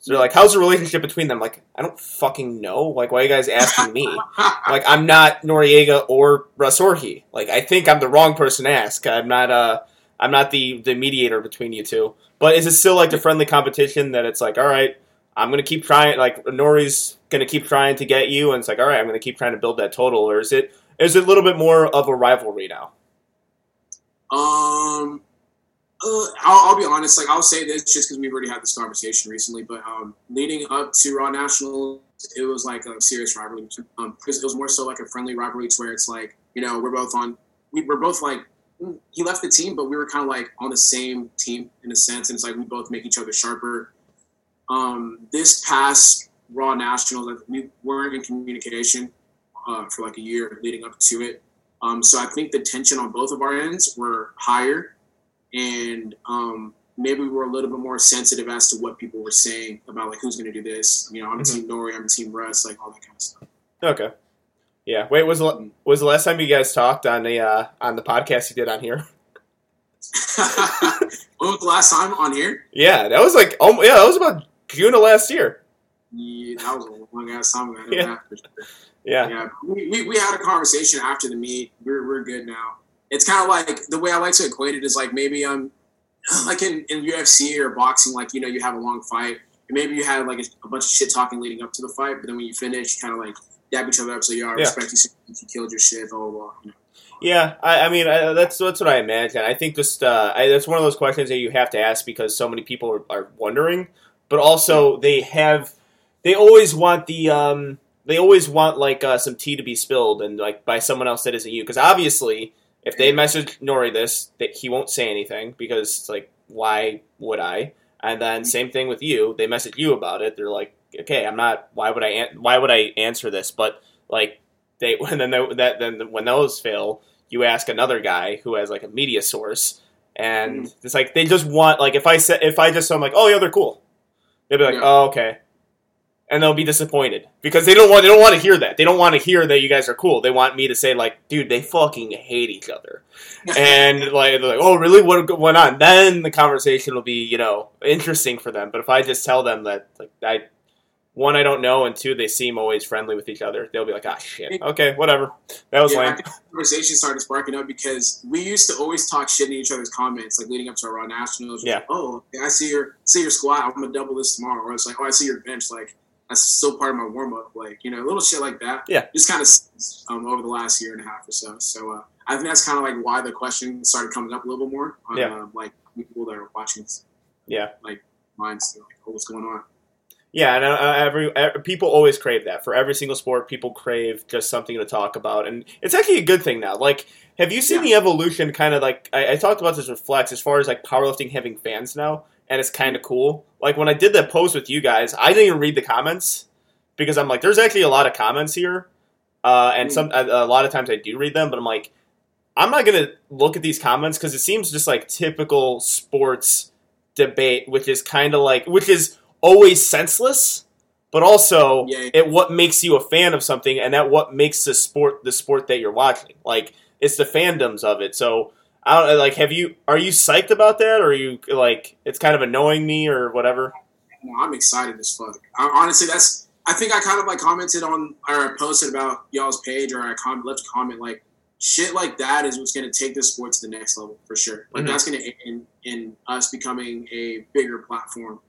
So they're like, "How's the relationship between them?" Like, I don't fucking know. Like, why are you guys asking me? like, I'm not Noriega or Russ Orhii. Like, I think I'm the wrong person to ask. I'm not. Uh, I'm not the the mediator between you two. But is it still like the friendly competition that it's like, all right, I'm gonna keep trying. Like Nori's gonna keep trying to get you, and it's like, all right, I'm gonna keep trying to build that total. Or is it is it a little bit more of a rivalry now? Um, uh, I'll, I'll be honest. Like I'll say this just because we've already had this conversation recently. But um, leading up to Raw National, it was like a serious rivalry. Um, because it was more so like a friendly rivalry to where it's like you know we're both on. We were both like he left the team, but we were kind of like on the same team in a sense, and it's like we both make each other sharper. Um, this past Raw Nationals, like, we weren't in communication uh, for like a year leading up to it. Um, so I think the tension on both of our ends were higher, and um, maybe we were a little bit more sensitive as to what people were saying about like who's going to do this. You know, I'm Mhm. Team Nori, I'm Team Russ, like all that kind of stuff. Okay. Yeah. Wait, was the, was the last time you guys talked on the uh, on the podcast you did on here? when was the last time on here? Yeah, that was like, oh yeah, that was about June of last year. Yeah, that was a long ass time. Yeah. Yeah. sure. Yeah. Yeah, we, we, we had a conversation after the meet. We're, we're good now. It's kind of like the way I like to equate it is like maybe I'm like in, in UFC or boxing, like, you know, you have a long fight. And maybe you had like a, a bunch of shit talking leading up to the fight, but then when you finish, you kind of like dab each other up. So, yeah, I respect you. so much, You killed your shit, blah, blah, blah. You know. Yeah, I, I mean I, that's that's what I imagine. I think just uh, I, that's one of those questions that you have to ask because so many people are, are wondering, but also they have they always want the um, they always want like uh, some tea to be spilled and like by someone else that isn't you because obviously if they message Nori this that he won't say anything because it's like why would I? And then same thing with you. They message you about it. They're like, okay, I'm not. Why would I? An- why would I answer this? But like they and then they, that then when those fail, you ask another guy who has like a media source, and it's like they just want like if I said if I just say I'm like, oh yeah, they're cool, they'll be like, Yeah. oh okay, and they'll be disappointed because they don't want they don't want to hear that. They don't want to hear that you guys are cool. They want me to say like, dude, they fucking hate each other, and like they're like, oh really, what went on? Then the conversation will be you know interesting for them. But if I just tell them that like I one I don't know, and two they seem always friendly with each other. They'll be like, ah, shit, okay, whatever. That was yeah, lame. conversation started sparking up because we used to always talk shit in each other's comments, like leading up to our Raw Nationals. Yeah. Like, oh, I see your see your squat. I'm gonna double this tomorrow. Or it's like, oh, I see your bench. Like that's still part of my warm up. Like you know, little shit like that. Yeah. Just kind of um, over the last year and a half or so. So uh, I think that's kind of like why the question started coming up a little bit more on Yeah. uh, like people that are watching Yeah. Like minds. Like, oh, what's going on? Yeah, and uh, every, every people always crave that for every single sport. People crave just something to talk about, and it's actually a good thing now. Like, have you seen the evolution? Kind of like I, I talked about this with Flex, as far as like powerlifting having fans now, and it's kind of cool. Like when I did that post with you guys, I didn't even read the comments because I'm like, there's actually a lot of comments here, uh, and some a, a lot of times I do read them, but I'm like, I'm not gonna look at these comments because it seems just like typical sports debate, which is kind of like, which is always senseless, but also Yeah. it what makes you a fan of something, and that what makes the sport the sport that you're watching. Like it's the fandoms of it. So I don't like. Have you are you psyched about that, or are you like it's kind of annoying me or whatever? No, I'm excited as fuck. I, honestly, that's. I think I kind of like commented on or posted about y'all's page, or I com- left a comment like, shit like that is what's going to take this sport to the next level for sure. Like Mhm. that's going to in, in us becoming a bigger platform.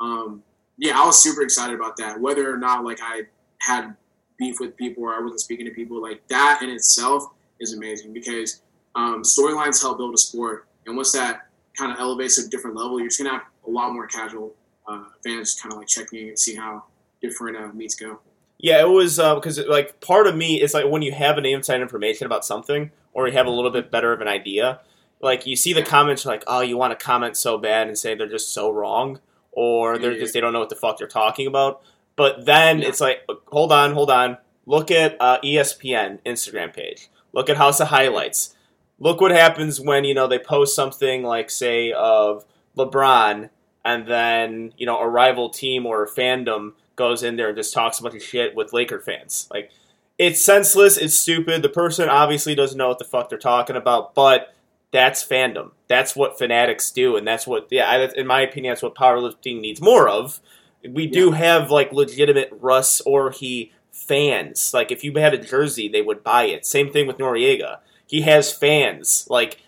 Um, yeah, I was super excited about that. Whether or not like I had beef with people or I wasn't speaking to people, like that in itself is amazing because um, storylines help build a sport, and once that kind of elevates to a different level, you're just gonna have a lot more casual uh, fans kind of like checking and see how different uh, meets go. Yeah, it was because like part of me is like when you have an inside information about something, or you have a little bit better of an idea. Like you see the comments, like, oh, you want to comment so bad and say they're just so wrong, or they're just they don't know what the fuck they're talking about. But then Yeah. it's like, hold on, hold on. Look at uh, ESPN Instagram page. Look at House of Highlights. Look what happens when you know they post something like, say, of LeBron, and then you know a rival team or a fandom goes in there and just talks a bunch of shit with Laker fans. Like, it's senseless. It's stupid. The person obviously doesn't know what the fuck they're talking about, but that's fandom. That's what fanatics do, and that's what, yeah, I, in my opinion, that's what powerlifting needs more of. We do have like legitimate Russ Orhii fans. Like, if you had a jersey, they would buy it. Same thing with Noriega. He has fans. Like,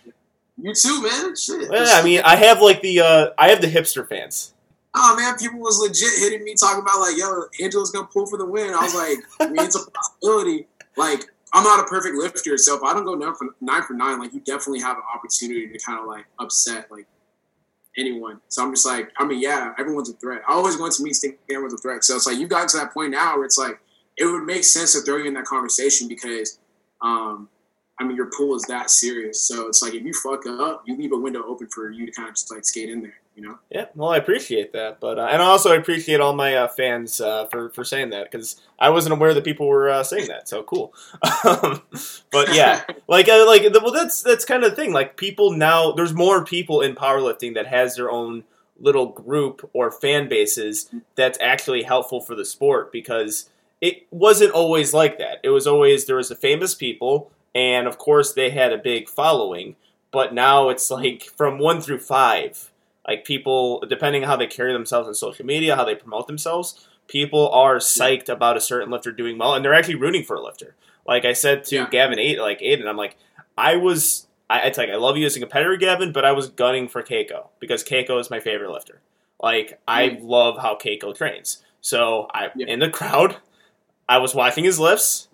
You too, man. Shit. yeah, I mean, I have like the uh, I have the hipster fans. oh man, people was legit hitting me talking about like, yo, Angela's gonna pull for the win. I was like, I mean, it's a possibility. Like, I'm not a perfect lifter, so if I don't go nine for nine for nine, like, you definitely have an opportunity to kind of like upset like anyone. So I'm just like, I mean, yeah, everyone's a threat. I always go into meets thinking everyone's a threat. So it's like you've gotten to that point now where it's like it would make sense to throw you in that conversation because, um, I mean, your pool is that serious. So it's like if you fuck up, you leave a window open for you to kind of just like skate in there. You know? Yeah, well, I appreciate that, but uh, and also I appreciate all my uh, fans uh, for for saying that because I wasn't aware that people were uh, saying that. So cool. um, but yeah, like uh, like the, well, that's that's kind of the thing. Like people now, there's more people in powerlifting that has their own little group or fan bases that's actually helpful for the sport because it wasn't always like that. It was always there was the famous people, and of course they had a big following. But now it's like from one through five like people depending on how they carry themselves on social media how they promote themselves people are psyched about a certain lifter doing well and they're actually rooting for a lifter. Like i said to Yeah. gavin eight like Adin i'm like i was I, it's like i love you as a competitor gavin but i was gunning for keiko because keiko is my favorite lifter. Like i mm. love how keiko trains. So i Yeah. in the crowd i was watching his lifts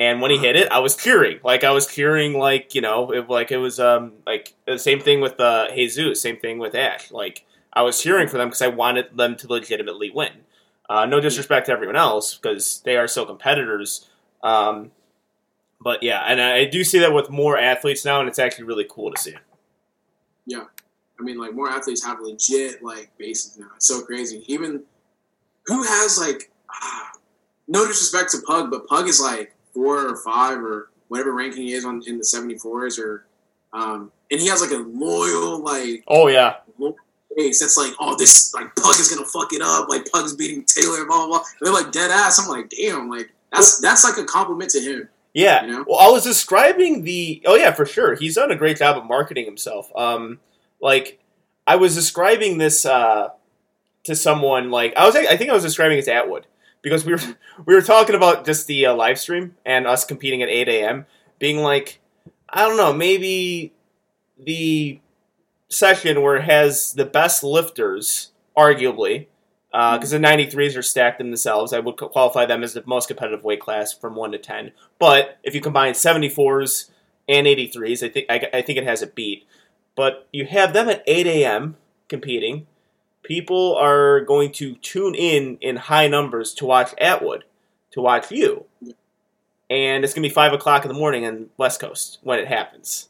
and when he hit it, I was cheering. Like I was cheering, like you know, it, like it was um like the same thing with uh, Jesus, same thing with Ash. Like I was cheering for them because I wanted them to legitimately win. Uh, no disrespect to everyone else because they are still competitors. Um, but yeah, and I, I do see that with more athletes now, and it's actually really cool to see. Yeah, I mean, like more athletes have legit like bases now. It's so crazy. Even who has like ah, no disrespect to Pug, but Pug is like four or five or whatever ranking he is on in the seventy fours or um and he has like a loyal like Oh yeah, base that's like oh this like Pug is gonna fuck it up like Pug's beating Taylor blah blah blah. And they're like dead ass. I'm like damn like that's that's like a compliment to him. Yeah. You know? Well, I was describing the. Oh yeah, for sure. He's done a great job of marketing himself. Um, like I was describing this uh, to someone. Like I was, I think I was describing it to Atwood. Because we were we were talking about just the uh, live stream and us competing at 8 a.m. being like, I don't know, maybe the session where it has the best lifters, arguably, because the 93s are stacked in themselves. I would qualify them as the most competitive weight class from 1 to 10. But if you combine 74s and 83s, I think I, I think it has a beat. But you have them at 8 a.m. competing. People are going to tune in in high numbers to watch Atwood, to watch you. And it's going to be 5 o'clock in the morning in West Coast when it happens.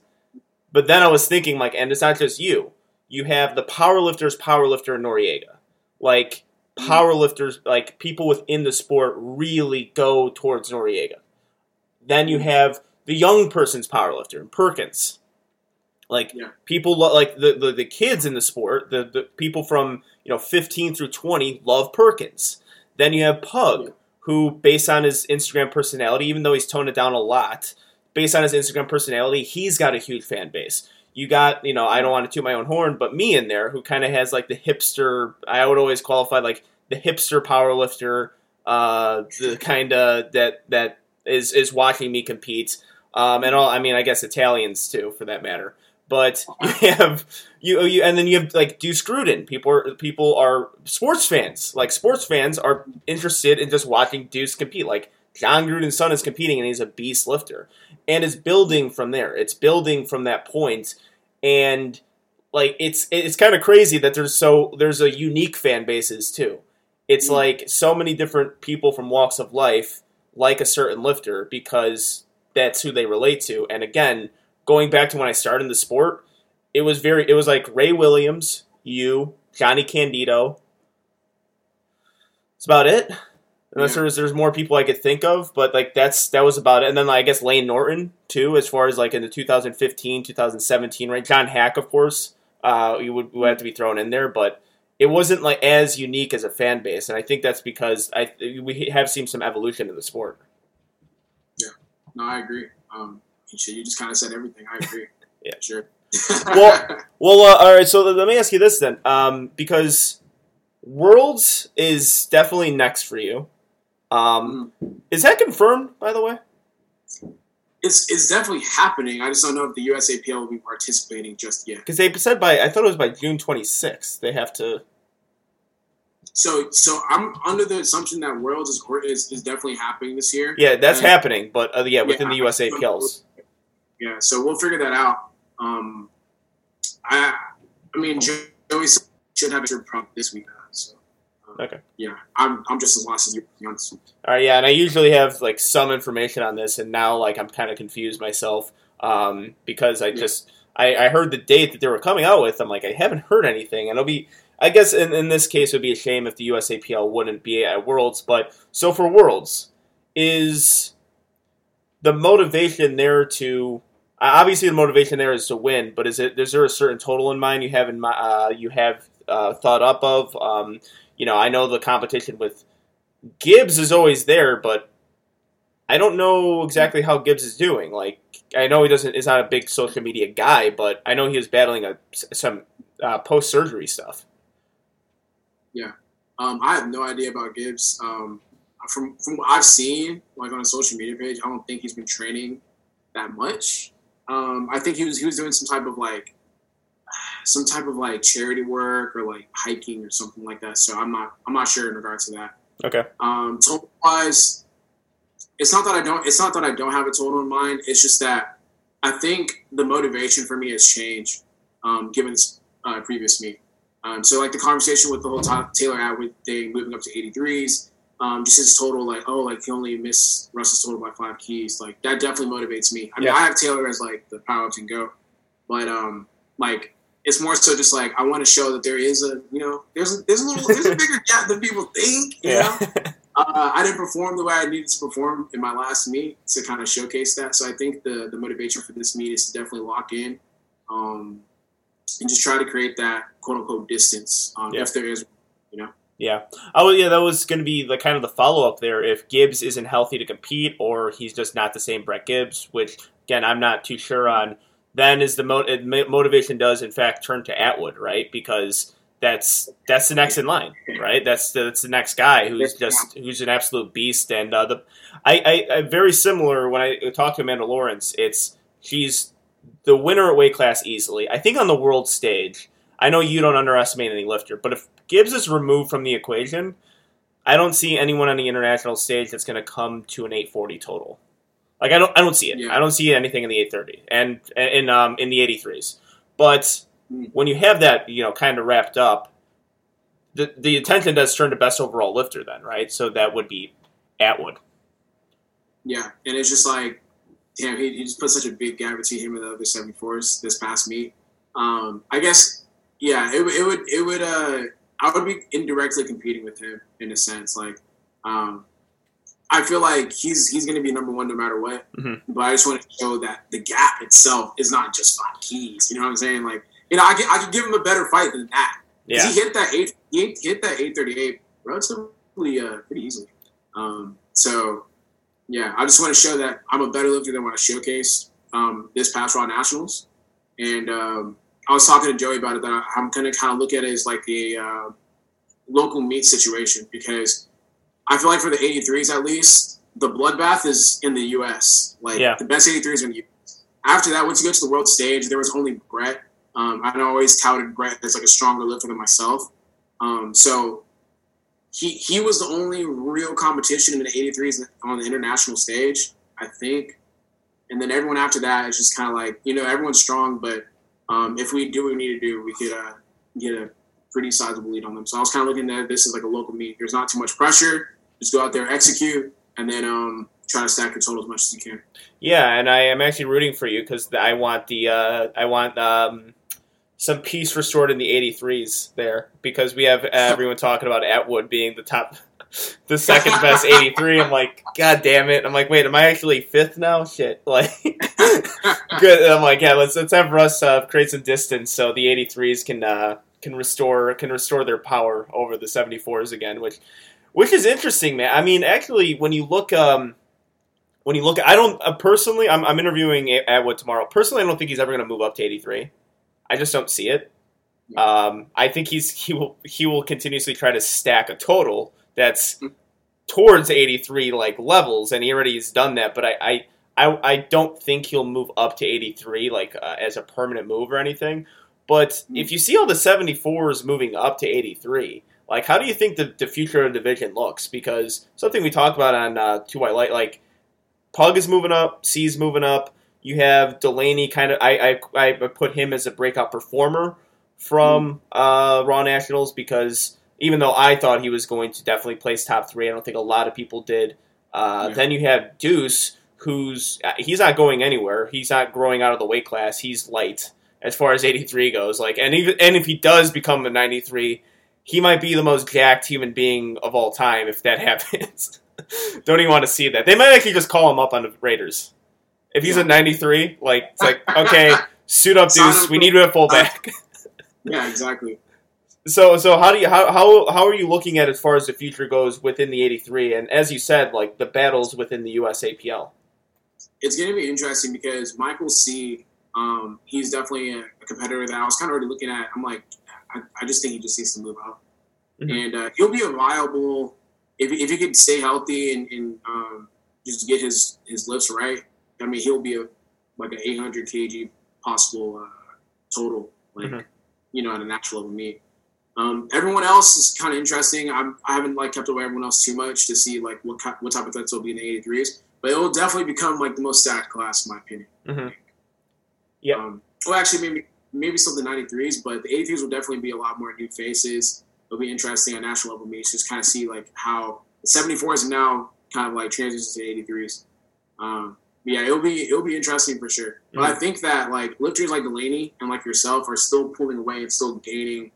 But then I was thinking, like, and it's not just you. You have the powerlifters, powerlifter Noriega. Like, powerlifters, like, people within the sport really go towards Noriega. Then you have the young person's powerlifter, in Perkins. Like, Yeah. people, lo- like, the, the, the kids in the sport, the, the people from, you know, 15 through 20 love Perkins. Then you have Pug, Yeah. who, based on his Instagram personality, even though he's toned it down a lot, based on his Instagram personality, he's got a huge fan base. You got, you know, I don't want to toot my own horn, but me in there who kind of has like the hipster. I would always qualify like the hipster powerlifter, uh, the kind of that that is is watching me compete. Um, and all, I mean, I guess Italians too, for that matter. But you have you, you and then you have like Deuce Gruden. People are people are sports fans. Like sports fans are interested in just watching Deuce compete. Like Jon Gruden's son is competing and he's a beast lifter. And it's building from there. It's building from that point. And like it's it's kind of crazy that there's so there's a unique fan bases too. It's Mm. like so many different people from walks of life like a certain lifter because that's who they relate to. And again, going back to when I started in the sport, it was very it was like Ray Williams, you, Jonnie Candito. That's about it. Unless Yeah. there was there's more people I could think of, but like that's that was about it. And then I guess Lane Norton too, as far as like in the 2015, 2017 right. John Haack, of course, uh, you would, would have to be thrown in there, but it wasn't like as unique as a fan base, and I think that's because I we have seen some evolution in the sport. Yeah, no, I agree. Um, shit, you just kind of said everything. I agree. Yeah. sure. Well- Well, uh, all right. So let me ask you this then, um, because Worlds is definitely next for you. Um, is that confirmed, by the way? it's it's definitely happening. I just don't know if the USAPL will be participating just yet. Because they said by I thought it was by June 26th. They have to. So so I'm under the assumption that Worlds is is, is definitely happening this year. Yeah, that's And- happening, but uh, yeah, within the Yeah. USAPLs. Yeah, so we'll figure that out. Um, I I mean Joey should have a trip prompt this week. uh, So um, Okay. Yeah, I'm I'm just as lost as you. All right, yeah, and I usually have like some information on this, and now like I'm kind of confused myself um, because I just I, I heard the date that they were coming out with. I'm like I haven't heard anything, and it'll be I guess in, in this case it would be a shame if the USAPL wouldn't be at Worlds. But so for Worlds, is the motivation there to uh, obviously the motivation there is to win, but is it is there a certain total in mind you have in mi- uh, you have uh, thought up of? Um, you know, I know the competition with Gibbs is always there, but I don't know exactly how Gibbs is doing. Like, I know he doesn't is not a big social media guy, but I know he was battling a, some uh, post surgery stuff. Yeah, um, I have no idea about Gibbs. Um, from from what I've seen, like on a social media page, I don't think he's been training that much. Um, I think he was he was doing some type of like some type of like charity work or like hiking or something like that. So I'm not I'm not sure in regards to that. Okay. Um, total wise, it's not that I don't. It's not that I don't have a total in mind. It's just that I think the motivation for me has changed, um, given this uh, previous meet. Um, so like the conversation with the whole Taylor Atwood thing, moving up to 83s, um, just his total, like oh, like he only missed Russell's total by five keys. Like that definitely motivates me. I mean, Yeah. I have Taylor as like the power ups and go, but um, like it's more so just like I want to show that there is a you know there's a, there's a little there's a bigger gap than people think. You know? Yeah. uh, I didn't perform the way I needed to perform in my last meet to kind of showcase that. So I think the the motivation for this meet is to definitely lock in, um, and just try to create that quote unquote distance um, Yeah. if there is. Yeah. Oh, yeah. That was going to be the kind of the follow up there. If Gibbs isn't healthy to compete, or he's just not the same Brett Gibbs, which again I'm not too sure on. Then is the mo- motivation does in fact turn to Atwood, right? Because that's that's the next in line, right? That's the, that's the next guy who's just who's an absolute beast. And uh, the I, I, I very similar when I talk to Amanda Lawrence. It's she's the winner at weight class easily. I think on the world stage. I know you don't underestimate any lifter, but if Gibbs is removed from the equation, I don't see anyone on the international stage that's going to come to an 840 total. Like I don't, I don't see it. Yeah. I don't see anything in the 830 and in um in the 83s. But Mm. when you have that, you know, kind of wrapped up, the the attention does turn to best overall lifter then, right? So that would be Atwood. Yeah, and it's just like, damn, he, he just put such a big gap between him and the other 74s this past meet. Um, I guess, yeah, it, it would, it would, uh, I would be indirectly competing with him in a sense. Like, um, I feel like he's he's going to be number one no matter what. Mhm. But I just want to show that the gap itself is not just five keys. You know what I'm saying? Like, you know, I could, I could give him a better fight than that. Yeah. He hit that eight. He hit that eight thirty eight relatively uh, pretty easily. Um, so yeah, I just want to show that I'm a better lifter than what I showcased um, this past Raw Nationals. And um, I was talking to Joey about it. That I'm going to kind of look at it as like a uh, local meat situation because I feel like for the 83s at least, the bloodbath is in the U.S. Like Yeah. the best 83s are in the U.S. After that, once you go to the world stage, there was only Brett. Um, I always touted Brett as like a stronger lifter than myself. Um, so he he was the only real competition in the 83s on the international stage, I think. And then everyone after that is just kind of like you know everyone's strong, but um, if we do what we need to do, we could uh, get a pretty sizable lead on them. So I was kind of looking at this as like a local meet. There's not too much pressure. Just go out there, execute, and then um, try to stack your total as much as you can. Yeah, and I am actually rooting for you because I want the uh, I want um, some peace restored in the 83s there because we have everyone talking about Atwood being the top, the second best 83. I'm like, God damn it! I'm like, wait, am I actually fifth now? Shit, like, good. And I'm like, yeah, let's let's have Russ uh, create some distance so the 83s can uh, can restore can restore their power over the 74s again, which which is interesting, man. I mean, actually, when you look um when you look I don't uh, personally, I'm, I'm interviewing Atwood tomorrow. Personally, I don't think he's ever going to move up to 83. I just don't see it. Um, I think he's he will he will continuously try to stack a total that's towards 83 like levels, and he already has done that. But I I, I, I don't think he'll move up to 83 like uh, as a permanent move or anything. But if you see all the 74s moving up to 83, like how do you think the, the future of the division looks? Because something we talked about on uh, Two White Light, like Pug is moving up, C's moving up. You have Delaney kind of. I, I I put him as a breakout performer from uh, Raw Nationals because even though I thought he was going to definitely place top three, I don't think a lot of people did. Uh, Yeah. Then you have Deuce, who's uh, he's not going anywhere. He's not growing out of the weight class. He's light as far as 83 goes. Like, and even and if he does become a 93, he might be the most jacked human being of all time if that happens. Don't even want to see that. They might actually just call him up on the Raiders. If he's Yeah. a 93, like it's like okay, suit up, Deuce. We need you at fullback. Yeah, exactly. So, so how do you how, how how are you looking at as far as the future goes within the 83? And as you said, like the battles within the USAPL. it's going to be interesting because Michael C. Um, he's definitely a, a competitor that I was kind of already looking at. I'm like, I, I just think he just needs to move up, Mhm. and uh, he'll be a viable if if he could stay healthy and, and um, just get his his lifts right. I mean, he'll be a like an 800 kg possible uh, total, like Mhm. you know, at a natural level meet. Um, everyone else is kind of interesting. I'm, I haven't like kept away everyone else too much to see like what what type of threats will be in the 83s, but it will definitely become like the most stacked class in my opinion. Mhm. Yeah. Um, well, actually, maybe maybe still the 93s, but the 83s will definitely be a lot more new faces. It'll be interesting on national level meets, just kind of see like how the 74s are now kind of like transitions to 83s. Um, yeah, it'll be it'll be interesting for sure. But I think that like lifters like Delaney and like yourself are still pulling away and still gaining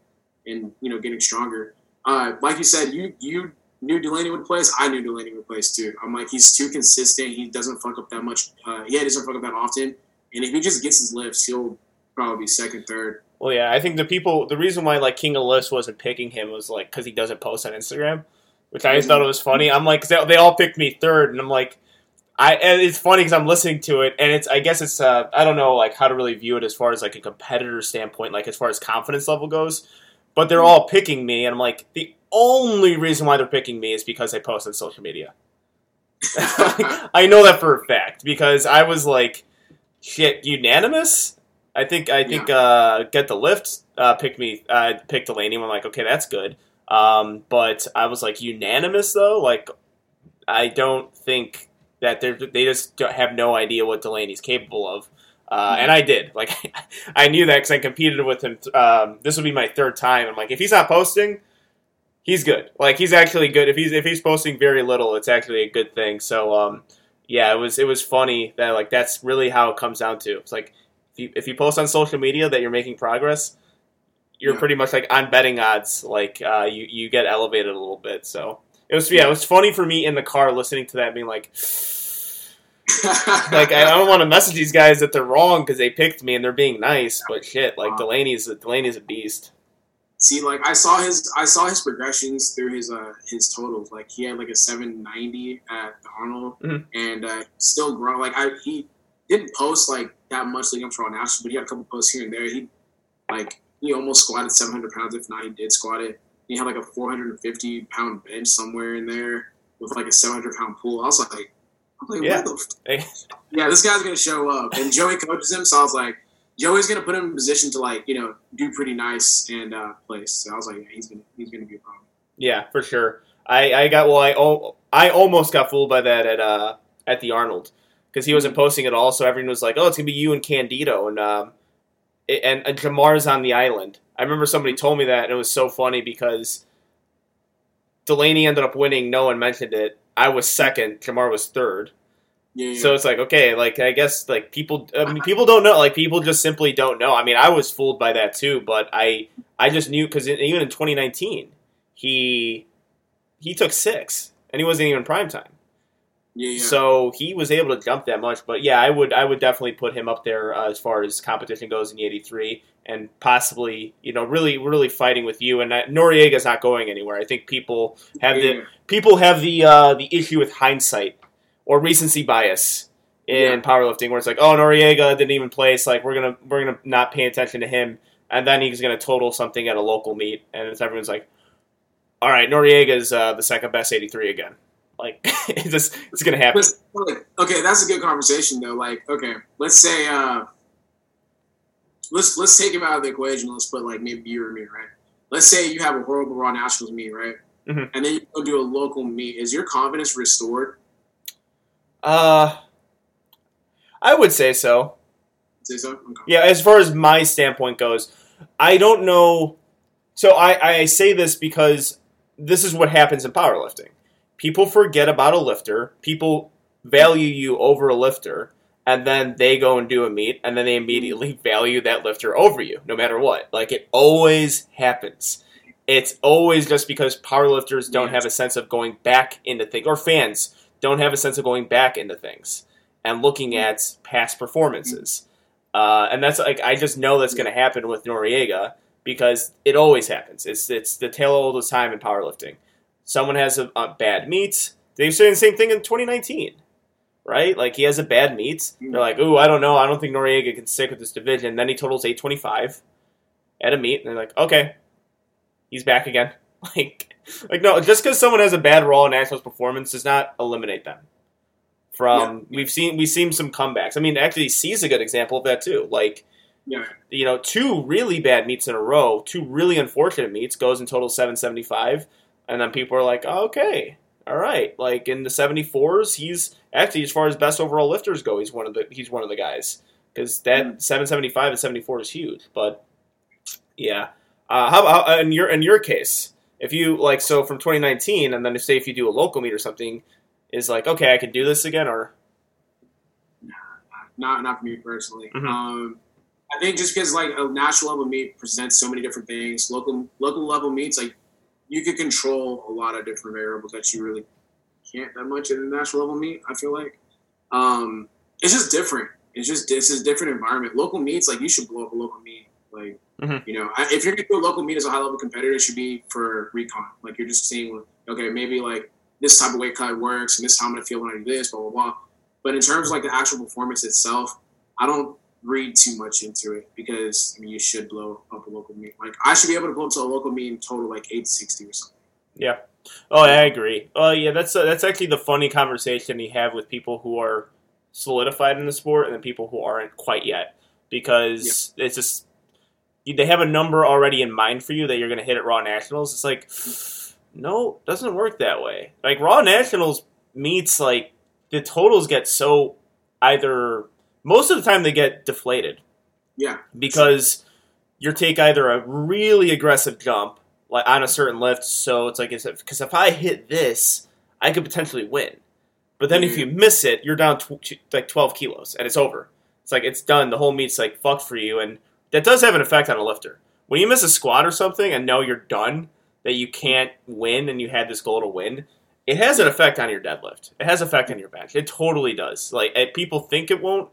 and you know getting stronger. Uh, like you said, you you knew Delaney would place. I knew Delaney would place too. I'm like he's too consistent. He doesn't fuck up that much. Uh, yeah, he doesn't fuck up that often. And if he just gets his lifts, he'll probably be second, third. Well, yeah, I think the people, the reason why like King of List wasn't picking him was like because he doesn't post on Instagram, which I just thought it was funny. I'm like, they, they all picked me third, and I'm like, I and it's funny because I'm listening to it, and it's I guess it's uh, I don't know like how to really view it as far as like a competitor standpoint, like as far as confidence level goes. But they're all picking me, and I'm like, the only reason why they're picking me is because I post on social media. I know that for a fact because I was like, shit, unanimous. I think I think uh, get the lift uh, picked me uh, picked Delaney. I'm like, okay, that's good. Um, but I was like unanimous though. Like, I don't think that they they just don't have no idea what Delaney's capable of. Uh, and I did. Like, I knew that because I competed with him. Um, this would be my third time. I'm like, if he's not posting, he's good. Like, he's actually good. If he's if he's posting very little, it's actually a good thing. So, um, yeah, it was it was funny that like that's really how it comes down to. It's like if you if you post on social media that you're making progress, you're Yeah. pretty much like on betting odds. Like, uh, you you get elevated a little bit. So it was yeah, it was funny for me in the car listening to that, being like. Like I don't want to message these guys that they're wrong because they picked me and they're being nice, but shit, like Delaney's Delaney's a beast. See, like I saw his, I saw his progressions through his uh his totals. Like he had like a seven ninety at the Arnold, Mhm. and uh, still growing. Like I, he didn't post like that much leading up to Raw Nationals, but he had a couple posts here and there. He like he almost squatted seven hundred pounds. If not, he did squat it. He had like a four hundred and fifty pound bench somewhere in there with like a seven hundred pound pull. I was like, like, Yeah. yeah, this guy's gonna show up. And Joey coaches him, so I was like. Joey's gonna put him in position to like you know do pretty nice and uh, place. So I was like, yeah, he's gonna he's gonna be a problem. Yeah, for sure. I, I got well. I al- I almost got fooled by that at uh at the Arnold because he wasn't posting at all. So everyone was like, "Oh, it's gonna be you and Candito," and um, it, and, and Jamar's on the island. I remember somebody told me that, and it was so funny because Delaney ended up winning. No one mentioned it. I was second. Jamar was third. Yeah, yeah. So it's like okay, like I guess like people, I mean, people don't know. Like people just simply don't know. I mean, I was fooled by that too, but I I just knew because even in 2019, he he took six and he wasn't even prime time. Yeah, yeah. So he was able to jump that much. But yeah, I would I would definitely put him up there uh, as far as competition goes in the 83 and possibly you know really really fighting with you. And uh, Noriega's not going anywhere. I think people have the people have the uh, the issue with hindsight or recency bias in Yeah. powerlifting, where it's like, oh, Noriega didn't even place. Like we're gonna we're gonna not pay attention to him, and then he's gonna total something at a local meet, and it's everyone's like, all right, Noriega's uh, the second best 83 again. Like it's just it's gonna happen. Okay, that's a good conversation though. Like, okay, let's say uh let's let's take him out of the equation. Let's put like maybe you or me, right? Let's say you have a horrible Raw Nationals meet, right? Mhm. And then you go do a local meet. Is your confidence restored? Uh, I would say so. Say so? Okay. Yeah, as far as my standpoint goes, I don't know. So I, I say this because this is what happens in powerlifting. People forget about a lifter. People value you over a lifter, and then they go and do a meet, and then they immediately value that lifter over you, no matter what. Like it always happens. It's always just because powerlifters don't have a sense of going back into things, or fans don't have a sense of going back into things and looking at past performances. Uh, and that's like I just know that's going to happen with Noriega because it always happens. It's it's the tale of the time in powerlifting. Someone has a, a bad meet. They've said the same thing in 2019, right? Like he has a bad meet. They're like, "Ooh, I don't know. I don't think Noriega can stick with this division." Then he totals 825 at a meet, and they're like, "Okay, he's back again." Like, like no, just because someone has a bad Raw Nationals performance does not eliminate them from. We've seen we've seen some comebacks. I mean, actually, C's a good example of that too. Like Yeah. you know, two really bad meets in a row, two really unfortunate meets, goes in total 775. And then people are like, oh, okay, all right. Like in the 74s, he's actually, as far as best overall lifters go, he's one of the he's one of the guys. Because that 775 and 74 is huge. But yeah. Uh, how about in your in your case? If you like so from 2019, and then if say if you do a local meet or something, is like okay, I can do this again, or Not not for me personally. Mhm. Um, I think just because like a national level meet presents so many different things. Local local level meets like you could control a lot of different variables that you really can't that much in a national level meet. I feel like um, it's just different. It's just this is different environment. Local meets like you should blow up a local meet. Like Mhm. you know, I- if you're gonna do a local meet as a high level competitor, it should be for recon. Like you're just seeing okay, maybe like this type of weight cut works, and this is how I'm gonna feel when I do this, blah blah blah. But in terms of like the actual performance itself, I don't read too much into it because I mean you should blow up a local meet. Like I should be able to blow up to a local meet and total like eight sixty or something. Yeah. Oh, I agree. Oh, yeah. That's uh, that's actually the funny conversation you have with people who are solidified in the sport and the people who aren't quite yet, because it's just they have a number already in mind for you that you're going to hit at Raw Nationals. It's like, no, it doesn't work that way. Like Raw Nationals meets like the totals get so either most of the time they get deflated. Yeah, because you take either a really aggressive jump like on a certain lift so it's like because if i hit this i could potentially win. But then if mm-hmm. you miss it you're down tw- like 12 kilos and it's over. It's like it's done. The whole meet's like fucked for you and that does have an effect on a lifter. When you miss a squat or something and know you're done that you can't win and you had this goal to win it has an effect on your deadlift. It has effect on your bench. It totally does. Like people think it won't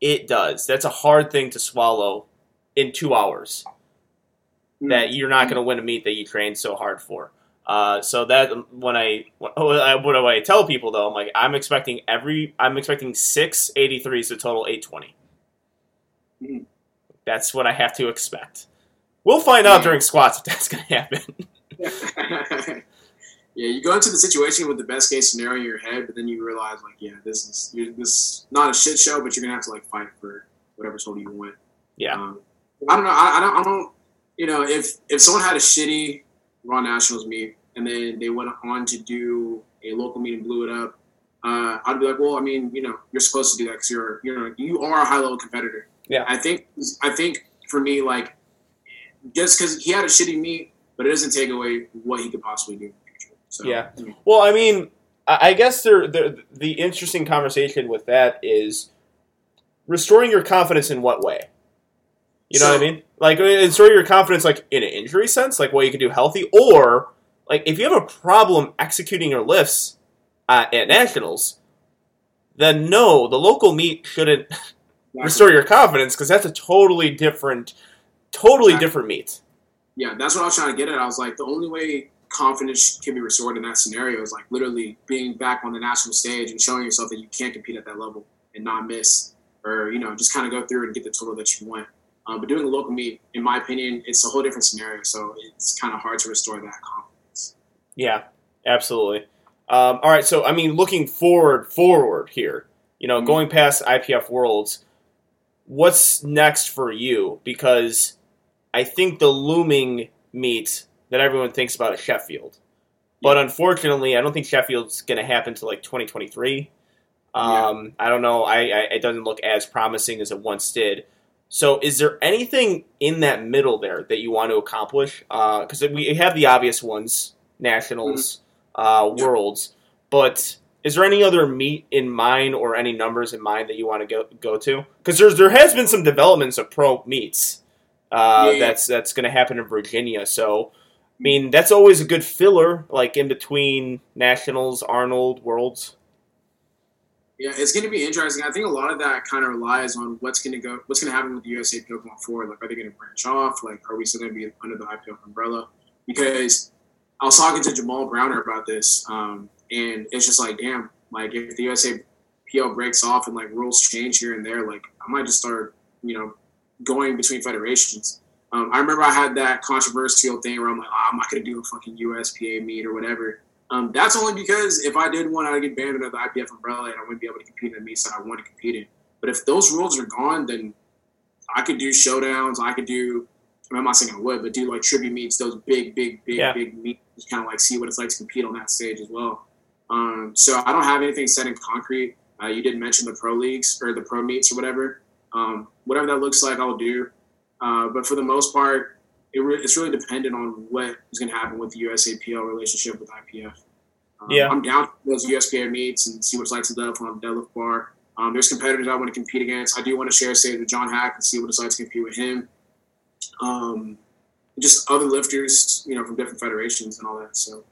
it does that's a hard thing to swallow in two hours that you're not going to win a meet that you trained so hard for. Uh, so that when I what do I tell people though, I'm like I'm expecting every I'm expecting six 83s to total 820. Mhm. That's what I have to expect. We'll find out during squats if that's going to happen. yeah, you go into the situation with the best case scenario in your head, but then you realize like, yeah, this is you're, this is not a shit show, but you're gonna have to like fight for whatever total you want. yeah, Um, I don't know. I, I don't. I don't. You know, if if someone had a shitty Raw Nationals meet and then they went on to do a local meet and blew it up, uh, I'd be like, well, I mean, you know, you're supposed to do that because you're you know you are a high level competitor. Yeah. I think I think for me, like, just because he had a shitty meet, but it doesn't take away what he could possibly do in the future. So Yeah. Well, I mean, I guess there, there, the interesting conversation with that is restoring your confidence in what way? You know So- what I mean? Like, restoring your confidence, like in an injury sense, like what you can do healthy, or like if you have a problem executing your lifts uh, at nationals, then no, the local meet shouldn't restore your confidence because that's a totally different, totally Exactly. different meet. Yeah, that's what I was trying to get at. I was like, the only way confidence can be restored in that scenario is like literally being back on the national stage and showing yourself that you can't compete at that level and not miss, or you know, just kind of go through and get the total that you want. Um, but doing a local meet, in my opinion, it's a whole different scenario. So it's kind of hard to restore that confidence. Yeah, absolutely. Um, all right, so I mean, looking forward, forward here, you know, Mhm. going past IPF Worlds, what's next for you? Because I think the looming meet that everyone thinks about is Sheffield, but unfortunately, I don't think Sheffield's going to happen till like 2023. Um, I don't know. I, I it doesn't look as promising as it once did. So, is there anything in that middle there that you want to accomplish? Because we have the obvious ones, nationals, uh, Yeah. worlds, but is there any other meet in mind or any numbers in mind that you want to go go to? Because there's there has been some developments of pro meets. Uh, Yeah. That's that's going to happen in Virginia. So, I mean, that's always a good filler, like in between nationals, Arnold, worlds. Yeah, it's going to be interesting. I think a lot of that kind of relies on what's going to go, what's going to happen with the USAPL going forward. Like, are they going to branch off? Like, are we still going to be under the IPF umbrella? Because I was talking to Jamal Browner about this, um, and it's just like, damn, like if the USAPL breaks off and like rules change here and there, like I might just start, you know, going between federations. Um, I remember I had that controversial thing where I'm like, oh, I'm not going to do a fucking USPA meet or whatever. Um, that's only because if I did one, I'd get banned under the IPF umbrella and I wouldn't be able to compete in the meets that I want to compete in. But if those rules are gone, then I could do showdowns. I could do, I mean, I'm not saying I would, but do like tribute meets, those big, big, big, Yeah. big meets, just kind of like see what it's like to compete on that stage as well. Um, so I don't have anything set in concrete. Uh, you didn't mention the pro leagues or the pro meets or whatever. Um, whatever that looks like, I'll do. Uh, but for the most part, it re- it's really dependent on what is going to happen with the USAPL relationship with IPF. Um, Yeah. I'm down for those USPA meets and see what it's like to develop on the deadlift bar. Um, there's competitors I want to compete against. I do want to share a stage with John Haack and see what it's like to compete with him. Um, just other lifters, you know, from different federations and all that. So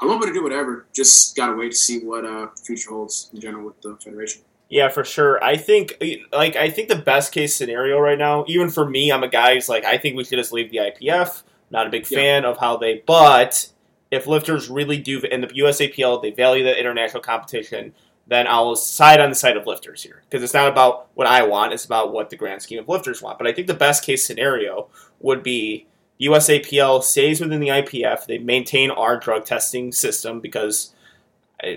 I'm open to do whatever. Just gotta wait to see what uh, the future holds in general with the federation. Yeah, for sure. I think like I think the best case scenario right now, even for me, I'm a guy who's like I think we should just leave the IPF. Not a big Yeah. fan of how they, but if lifters really do, and the USAPL, they value that international competition. then I'll side on the side of lifters here because it's not about what I want; it's about what the grand scheme of lifters want. But I think the best case scenario would be USAPL stays within the IPF. They maintain our drug testing system because,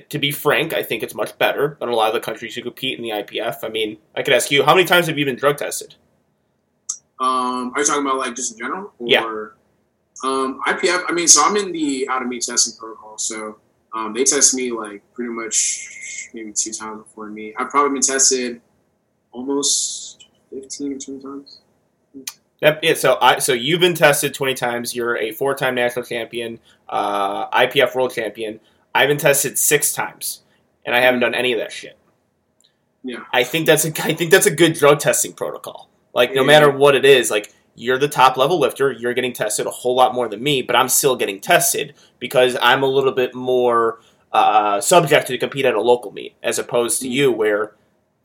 to be frank, I think it's much better than a lot of the countries who compete in the IPF. I mean, I could ask you, how many times have you been drug tested? Um, are you talking about like just in general? Or, Yeah. Um, IPF. I mean, so I'm in the out of meet testing protocol. So um, they test me like pretty much maybe two times before me. I've probably been tested almost fifteen or twenty times. Yep. Yeah. So I so you've been tested twenty times. You're a four-time national champion, uh, IPF world champion. I've been tested six times, and I haven't done any of that shit. Yeah. I think that's a I think that's a good drug testing protocol. Like no Yeah. matter what it is, like you're the top level lifter, you're getting tested a whole lot more than me, but I'm still getting tested because I'm a little bit more uh, subject to compete at a local meet as opposed to you where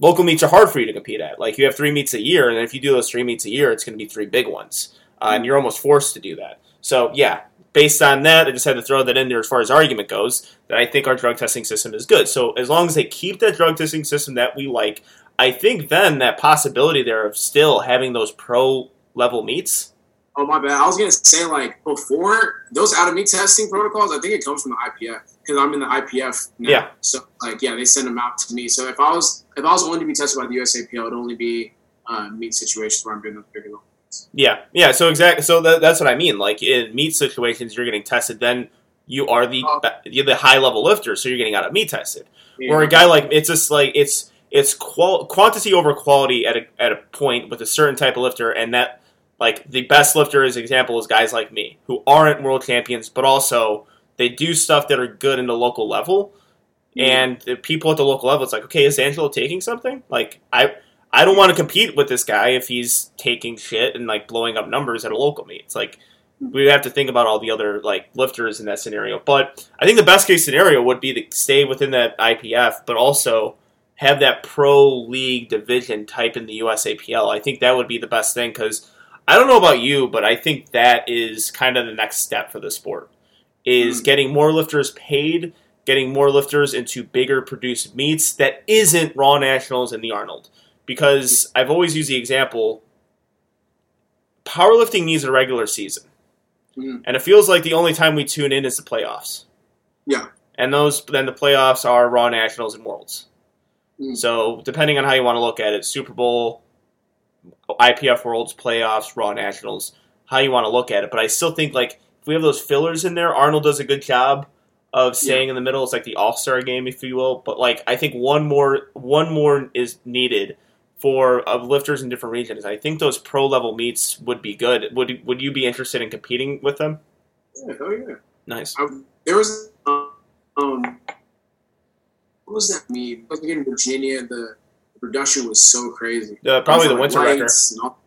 local meets are hard for you to compete at. Like you have three meets a year, and if you do those three meets a year, it's going to be three big ones, uh, and you're almost forced to do that. So yeah, based on that, I just had to throw that in there as far as argument goes. That I think our drug testing system is good. So as long as they keep that drug testing system that we like, I think then that possibility there of still having those pro level meets. Oh my bad. I was gonna say like before those out of meet testing protocols. I think it comes from the IPF because I'm in the IPF now. Yeah. So like yeah, they send them out to me. So if I was if I was only to be tested by the USAPL, it'd only be uh, meet situations where I'm doing those bigger Yeah, yeah. So exactly. So that, that's what I mean. Like in meet situations, you're getting tested. Then you are the Oh. you're the high level lifter, so you're getting out of meet tested. Yeah. Where a guy like it's just like it's it's qual- quantity over quality at a at a point with a certain type of lifter, and that like the best lifter, as example, is guys like me who aren't world champions, but also they do stuff that are good in the local level. And the people at the local level, it's like, okay, is Angelo taking something? Like, I I don't want to compete with this guy if he's taking shit and like blowing up numbers at a local meet. It's like we have to think about all the other like lifters in that scenario. But I think the best case scenario would be to stay within that IPF, but also have that pro league division type in the USAPL. I think that would be the best thing because I don't know about you, but I think that is kind of the next step for the sport is Mm. getting more lifters paid, getting more lifters into bigger produced meets that isn't Raw Nationals and the Arnold. Because I've always used the example powerlifting needs a regular season. Mhm. And it feels like the only time we tune in is the playoffs. Yeah. And those then the playoffs are Raw Nationals and Worlds. Mm. So depending on how you want to look at it, Super Bowl, IPF Worlds, playoffs, Raw Nationals, how you want to look at it. But I still think like if we have those fillers in there, Arnold does a good job of staying in the middle. It's like the All Star game, if you will. But like I think one more one more is needed for of lifters in different regions. I think those pro level meets would be good. Would would you be interested in competing with them? Yeah, hell yeah. Nice. I, there was um, um what was that meet? I was in Virginia. The, the production was so crazy. Uh, probably the Like, Winter Wrecker. lights and all-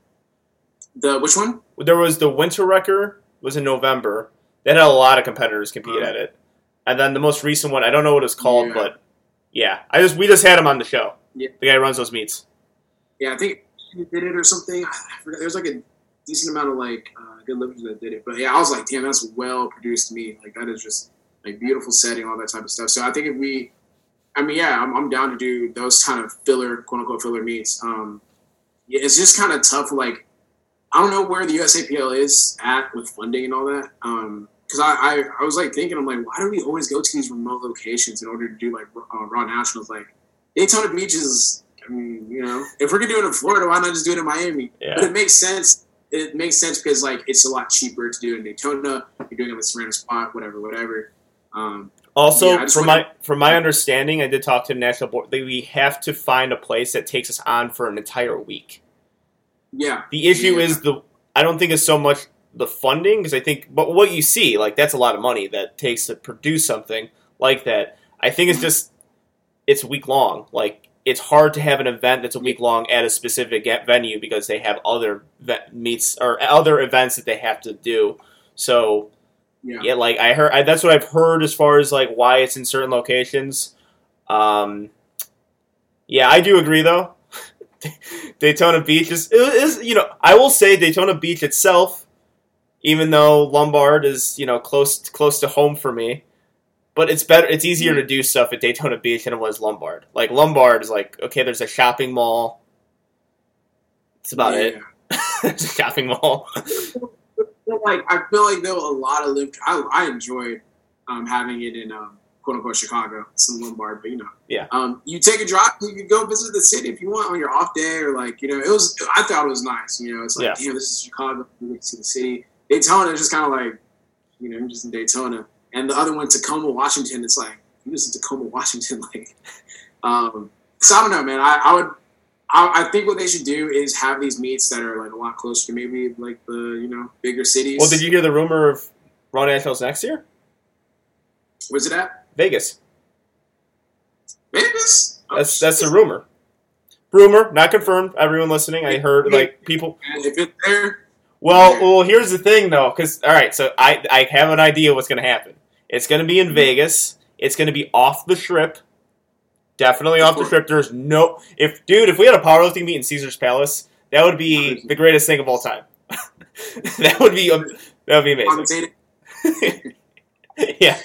The which one? There was the Winter Wrecker was in November. They had a lot of competitors compete Uh-huh. at it. And then the most recent one, I don't know what it's called, Yeah. but yeah, I just we just had him on the show. Yeah. The guy who runs those meets. Yeah, I think he did it or something. I forgot. There was like a decent amount of like uh, good lifters that did it. But yeah, I was like, damn, that's well produced me. Like that is just like beautiful setting, all that type of stuff. So I think if we, I mean, yeah, I'm, I'm down to do those kind of filler, quote unquote filler meets. Um, yeah, it's just kind of tough. Like I don't know where the USAPL is at with funding and all that. Um, because I, I, I was like thinking, I'm like, why do we always go to these remote locations in order to do like uh, raw nationals? Like Daytona Beach is, mean, you know, if we're gonna do it in Florida, why not just do it in Miami? But it makes sense. It makes sense because like it's a lot cheaper to do it in Daytona. You're doing it with Serena Spot, whatever, whatever. Um, Also, Yeah, from my from my understanding, I did talk to the national board. That we have to find a place that takes us on for an entire week. yeah, The issue Yeah. is the I don't think it's so much the funding because I think, but what you see, like that's a lot of money that takes to produce something like that. I think it's just it's week long. Like it's hard to have an event that's a week long at a specific get- venue because they have other meets or other events that they have to do. So yeah, yeah, like I heard, I, that's what I've heard as far as like why it's in certain locations. Um, yeah, I do agree though. Daytona Beach is, is, you know, I will say Daytona Beach itself, even though Lombard is, you know, close close to home for me, but it's better. It's easier to do stuff at Daytona Beach than it was Lombard. Like Lombard is like okay, there's a shopping mall. That's about it. There's a shopping mall. Like I feel like there were a lot of live. I, I enjoyed um, having it in um, quote unquote Chicago, some Lombard, but you know, Yeah. Um, you take a drive, you can go visit the city if you want on your off day, or like you know, it was. I thought it was nice. You know, it's like Yeah. damn, this is Chicago. You get to see the city. Daytona is just kind of like, you know, I'm just in Daytona, and the other one, Tacoma, Washington. It's like you just in Tacoma, Washington, like. Um, so I don't know, man. I, I would. I, I think what they should do is have these meets that are like a lot closer to maybe like the you know bigger cities. Well, did you hear the rumor of Raw Nationals next year? Where's it at? Vegas. Vegas. Oh, That's that's a rumor. Rumor, not confirmed. Everyone listening, I heard like people. If it's there, Well, well, here's the thing though, because all right, so I I have an idea what's going to happen. It's going to be in Vegas. It's going to be off the strip. Definitely off the strip. There's no if dude, if we had a powerlifting meet in Caesar's Palace, that would be the greatest thing of all time. that would be um, that would be amazing. yeah,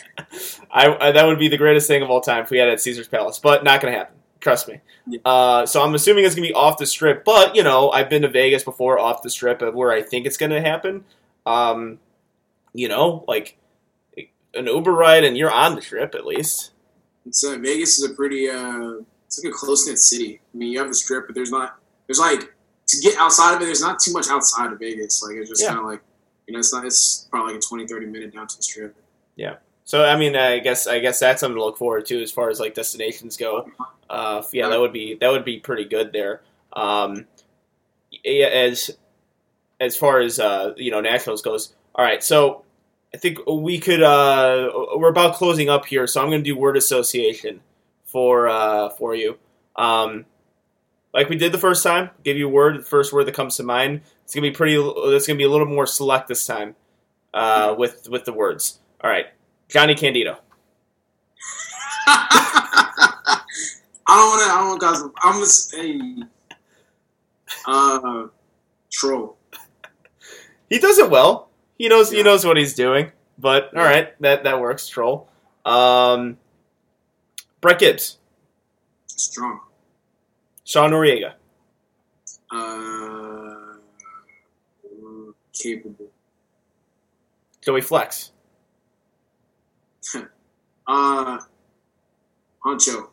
I, I that would be the greatest thing of all time if we had it at Caesar's Palace, but not going to happen. Trust me. Uh, so I'm assuming it's going to be off the strip, but you know I've been to Vegas before off the strip of where I think it's going to happen. Um, you know, like an Uber ride and you're on the strip at least. Uh, Vegas is a pretty uh, it's like a close knit city. I mean, you have the strip, but there's not there's like to get outside of it. There's not too much outside of Vegas. Like it's just Yeah. kind of like you know, it's not. It's probably like a 20, 30 minute down to the strip. Yeah. So I mean, I guess I guess that's something to look forward to as far as like destinations go. Uh, yeah, that would be that would be pretty good there. Um, yeah, as as far as uh, you know, nationals goes. All right, so I think we could. Uh, we're about closing up here, so I'm going to do word association for uh, for you. Um, like we did the first time, give you a word, the first word that comes to mind. It's gonna be pretty. It's gonna be a little more select this time uh, with with the words. All right, Jonnie Candito. I don't want to. I don't want to cause. I'm just uh, troll. He does it well. He knows he knows what he's doing. But all Yeah. right, that that works. Troll. Um, Brett Gibbs, Strong. Sean Noriega, Uh, capable. Joey Flex, Uh, Honcho.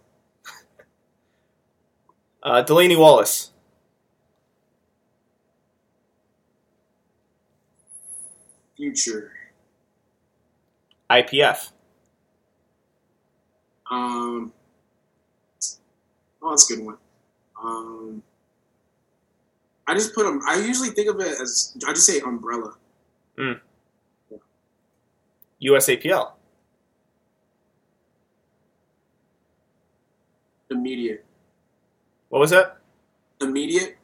uh, Delaney Wallace, Future. IPF, Um, oh, that's a good one. Um, I just put them. I usually think of it as I just say umbrella. USAPL, Immediate. what was that? Immediate.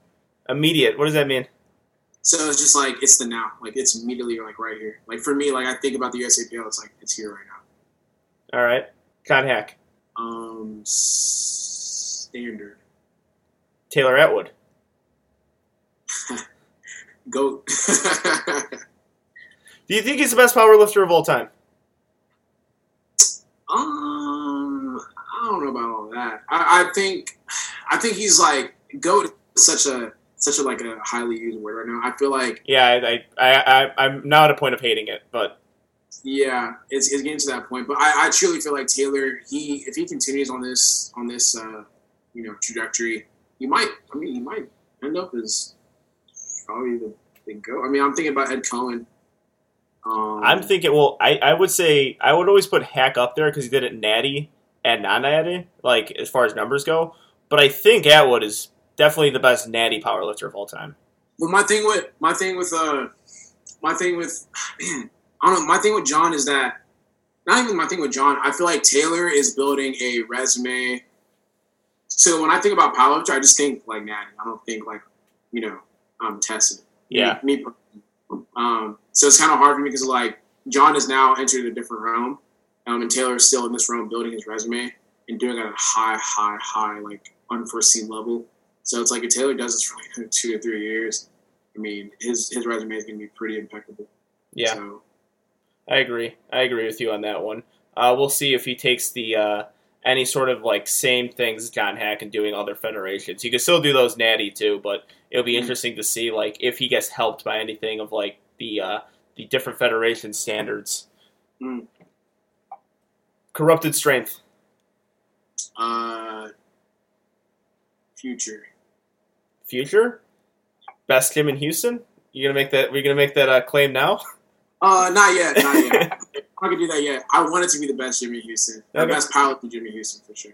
Immediate. What does that mean? So it's just like it's the now. Like it's immediately like right here. Like for me, like I think about the USAPL. It's like it's here right now. All right, John Haack, Um, standard. Taylor Atwood, Goat. Do you think he's the best power lifter of all time? Um, I don't know about all that. I, I think, I think he's like goat. Is such a such a like a highly used word right now. I feel like Yeah, I, I, I, I'm not at a point of hating it, but yeah, it's, it's getting to that point. But I, I truly feel like Taylor. He if he continues on this on this uh, you know trajectory, he might. I mean, he might end up as probably the big goat. I mean, I'm thinking about Ed Coan. Um, I'm thinking. Well, I, I would say I would always put Haack up there because he did it natty and non natty, like as far as numbers go. But I think Atwood is definitely the best natty powerlifter of all time. But my thing with my thing with uh my thing with man, I don't know, my thing with John is that not even my thing with John, I feel like Taylor is building a resume. So when I think about powerlifter, I just think like Natty. I don't think like, you know, um tested. Yeah, Me, me um so it's kind of hard for me because like John has now entered a different realm. Um, and Taylor is still in this realm building his resume and doing it at a high, high, high, like unforeseen level. So it's like if Taylor does this for like two or three years, I mean, his his resume is going to be pretty impeccable. yeah, So, I agree. I agree with you on that one. Uh, we'll see if he takes the uh, any sort of like same things John Haack and doing other federations. He could still do those natty too, but it'll be Mhm. interesting to see like if he gets helped by anything of like the uh, the different federation standards. Mm. Corrupted strength. Uh, future. Future. Best gym in Houston. You gonna make that? We're gonna make that uh, claim now. Uh, not yet, not yet. I can do that yet. I want it to be the best Jimmy Houston, the Okay. best pilot for Jimmy Houston for sure.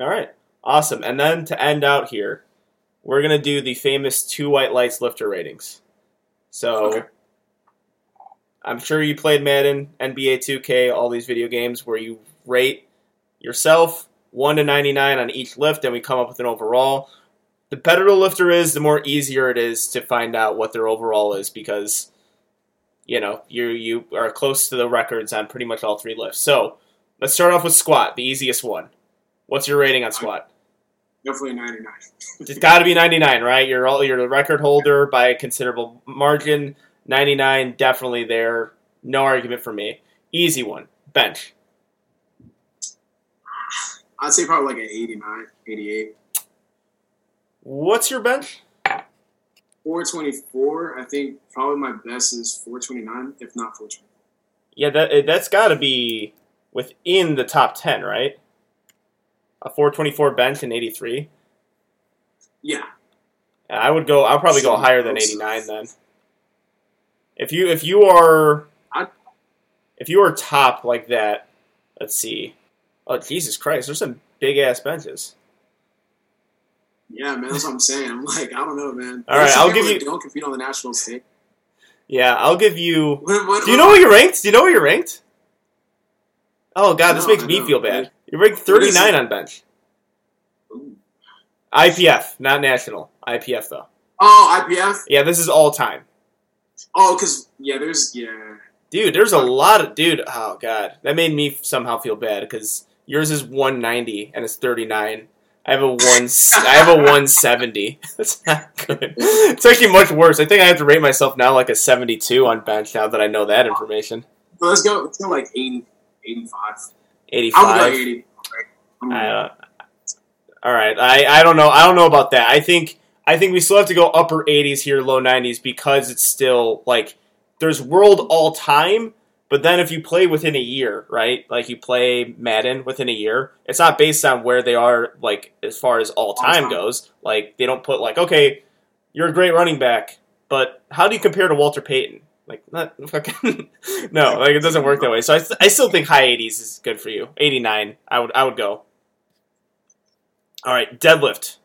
All right, awesome. And then to end out here, we're gonna do the famous two white lights lifter ratings. So Okay. I'm sure you played Madden, NBA 2K, all these video games where you rate yourself one to 99 on each lift, and we come up with an overall. The better the lifter is, the more easier it is to find out what their overall is because you know you you are close to the records on pretty much all three lifts. So let's start off with squat, the easiest one. What's your rating on squat? Definitely 99. It's got to be 99, right? You're all you're the record holder by a considerable margin. 99, definitely there. No argument for me. Easy one. Bench. I'd say probably like an 89, 88. What's your bench? 424, I think probably my best is 429, if not 420. Yeah, that eh, that's got to be within the top 10, right? A 424 bench and 83. Yeah. I would go. I'll probably go higher than close. 89 then. If you if you are if you are top like that, let's see. Oh Jesus Christ! There's some big ass benches. Yeah, man, that's what I'm saying. I'm like, I don't know, man. All right, I'll give you- Don't compete on the national stage. Yeah, I'll give you. What, what, Do you know where you're ranked? Do you know where you're ranked? Oh God, this makes I me don't. feel bad. You're ranked 39 on bench. Ooh. IPF, not national. IPF though. Oh, IPF? Yeah, this is all time. Oh, because, yeah, there's, yeah. Dude, there's a lot of dude. Oh god, that made me somehow feel bad because yours is 190 and it's 39. I have a one. I have a 170. That's not good. It's actually much worse. I think I have to rate myself now like a 72 on bench now that I know that information. But let's go, let's go like 80, 85. 85. I would like eighty. I don't, all right. I, I don't know. I don't know about that. I think I think we still have to go upper 80s here, low 90s because it's still like there's world all time, but then if you play within a year, right? Like you play Madden within a year, it's not based on where they are like as far as all time goes. Like they don't put like okay, you're a great running back, but how do you compare to Walter Payton? Like not fucking no, like it doesn't work that way. So I, I still think high 80s is good for you. 89, I would I would go. All right, deadlift.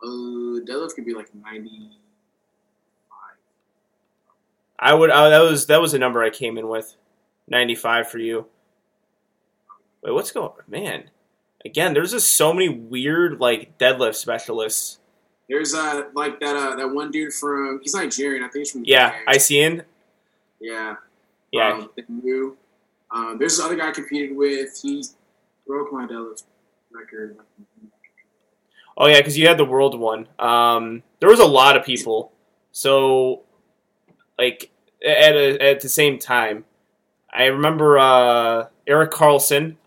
Uh, deadlift could be like 90. I would. Uh, that was that was a number I came in with, ninety five for you. Wait, what's going? Man, again, there's just so many weird like deadlift specialists. There's uh, like that uh, that one dude from, he's Nigerian, I think he's from Yeah, UK. I see in. Yeah. Yeah, Um, the new. Um, there's this other guy I competed with. He broke my deadlift record. Oh yeah, because you had the world one. Um, there was a lot of people. So, like at a, at the same time, I remember uh, Eric Carlson.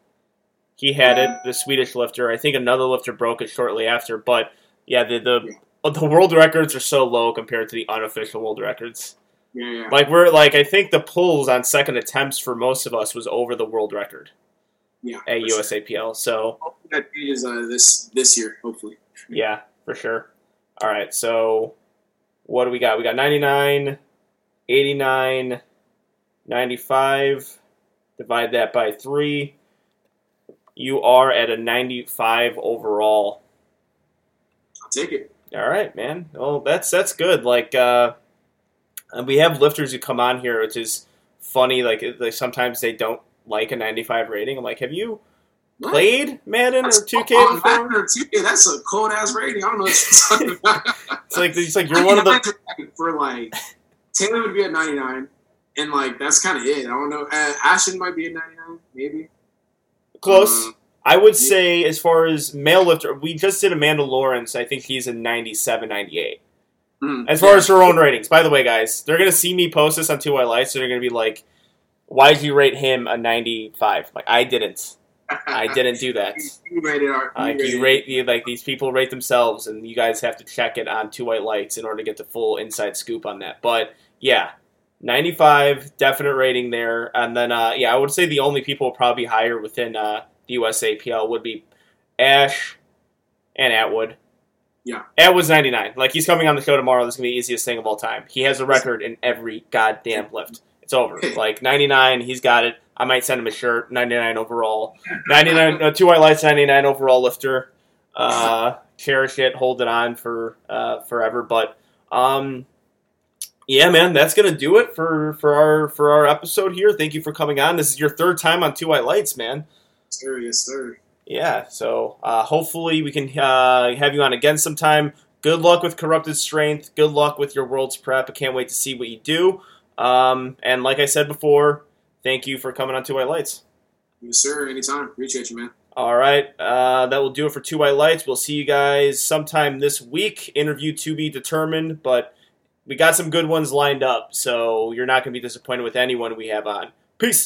He had it, the Swedish lifter. I think another lifter broke it shortly after. But yeah, the the the world records are so low compared to the unofficial world records. Yeah, yeah. Like we're like I think the pulls on second attempts for most of us was over the world record yeah. at for sure. USAPL. So Hopefully That changes uh, this this year, hopefully. Yeah, for sure. All right, so what do we got? We got 99, 89, 95. Divide that by 3. You are at a 95 overall. I'll take it. All right, man. Well, that's that's good. Like uh and we have lifters who come on here, which is funny like, like sometimes they don't like a 95 rating. I'm like, "Have you What? played Madden or 2K oh, before?" Madden or 2K, that's a cold ass rating. I don't know what you're talking about. It's like it's like you're one of the for like Taylor would be at 99, and like that's kind of it. I don't know. Uh, Ashton might be at 99, maybe. close. Um, I would say, as far as male lifter, we just did Amanda Lawrence. I think he's a 97, 98. mm, As far yeah. as her own ratings. By the way, guys, they're going to see me post this on 2 White Lights, so they're going to be like, Why did you rate him a 95? Like I didn't. I didn't do that. You rated our. Like you rate you like these people rate themselves, and you guys have to check it on Two White Lights in order to get the full inside scoop on that. But yeah, 95 definite rating there, and then uh, yeah, I would say the only people probably higher within uh, the USAPL would be Ash and Atwood. Yeah. Atwood's 99. Like he's coming on the show tomorrow. This is gonna be the easiest thing of all time. He has a record in every goddamn lift. It's over. Like 99, he's got it. I might send him a shirt. 99 overall. 99, uh, two white lights, 99 overall lifter. Uh, cherish it, hold it on for uh, forever. But um, yeah, man, that's gonna do it for for our for our episode here. Thank you for coming on. This is your third time on Two White Lights, man. Sir, yes, sir. Yeah, so uh, hopefully we can uh, have you on again sometime. Good luck with Corrupted Strength. Good luck with your World's Prep. I can't wait to see what you do. Um, and like I said before, thank you for coming on Two White Lights. Yes, sir. Anytime. Appreciate you, man. All right, uh, that will do it for Two White Lights. We'll see you guys sometime this week. Interview to be determined, but we got some good ones lined up, so you're not going to be disappointed with anyone we have on. Peace.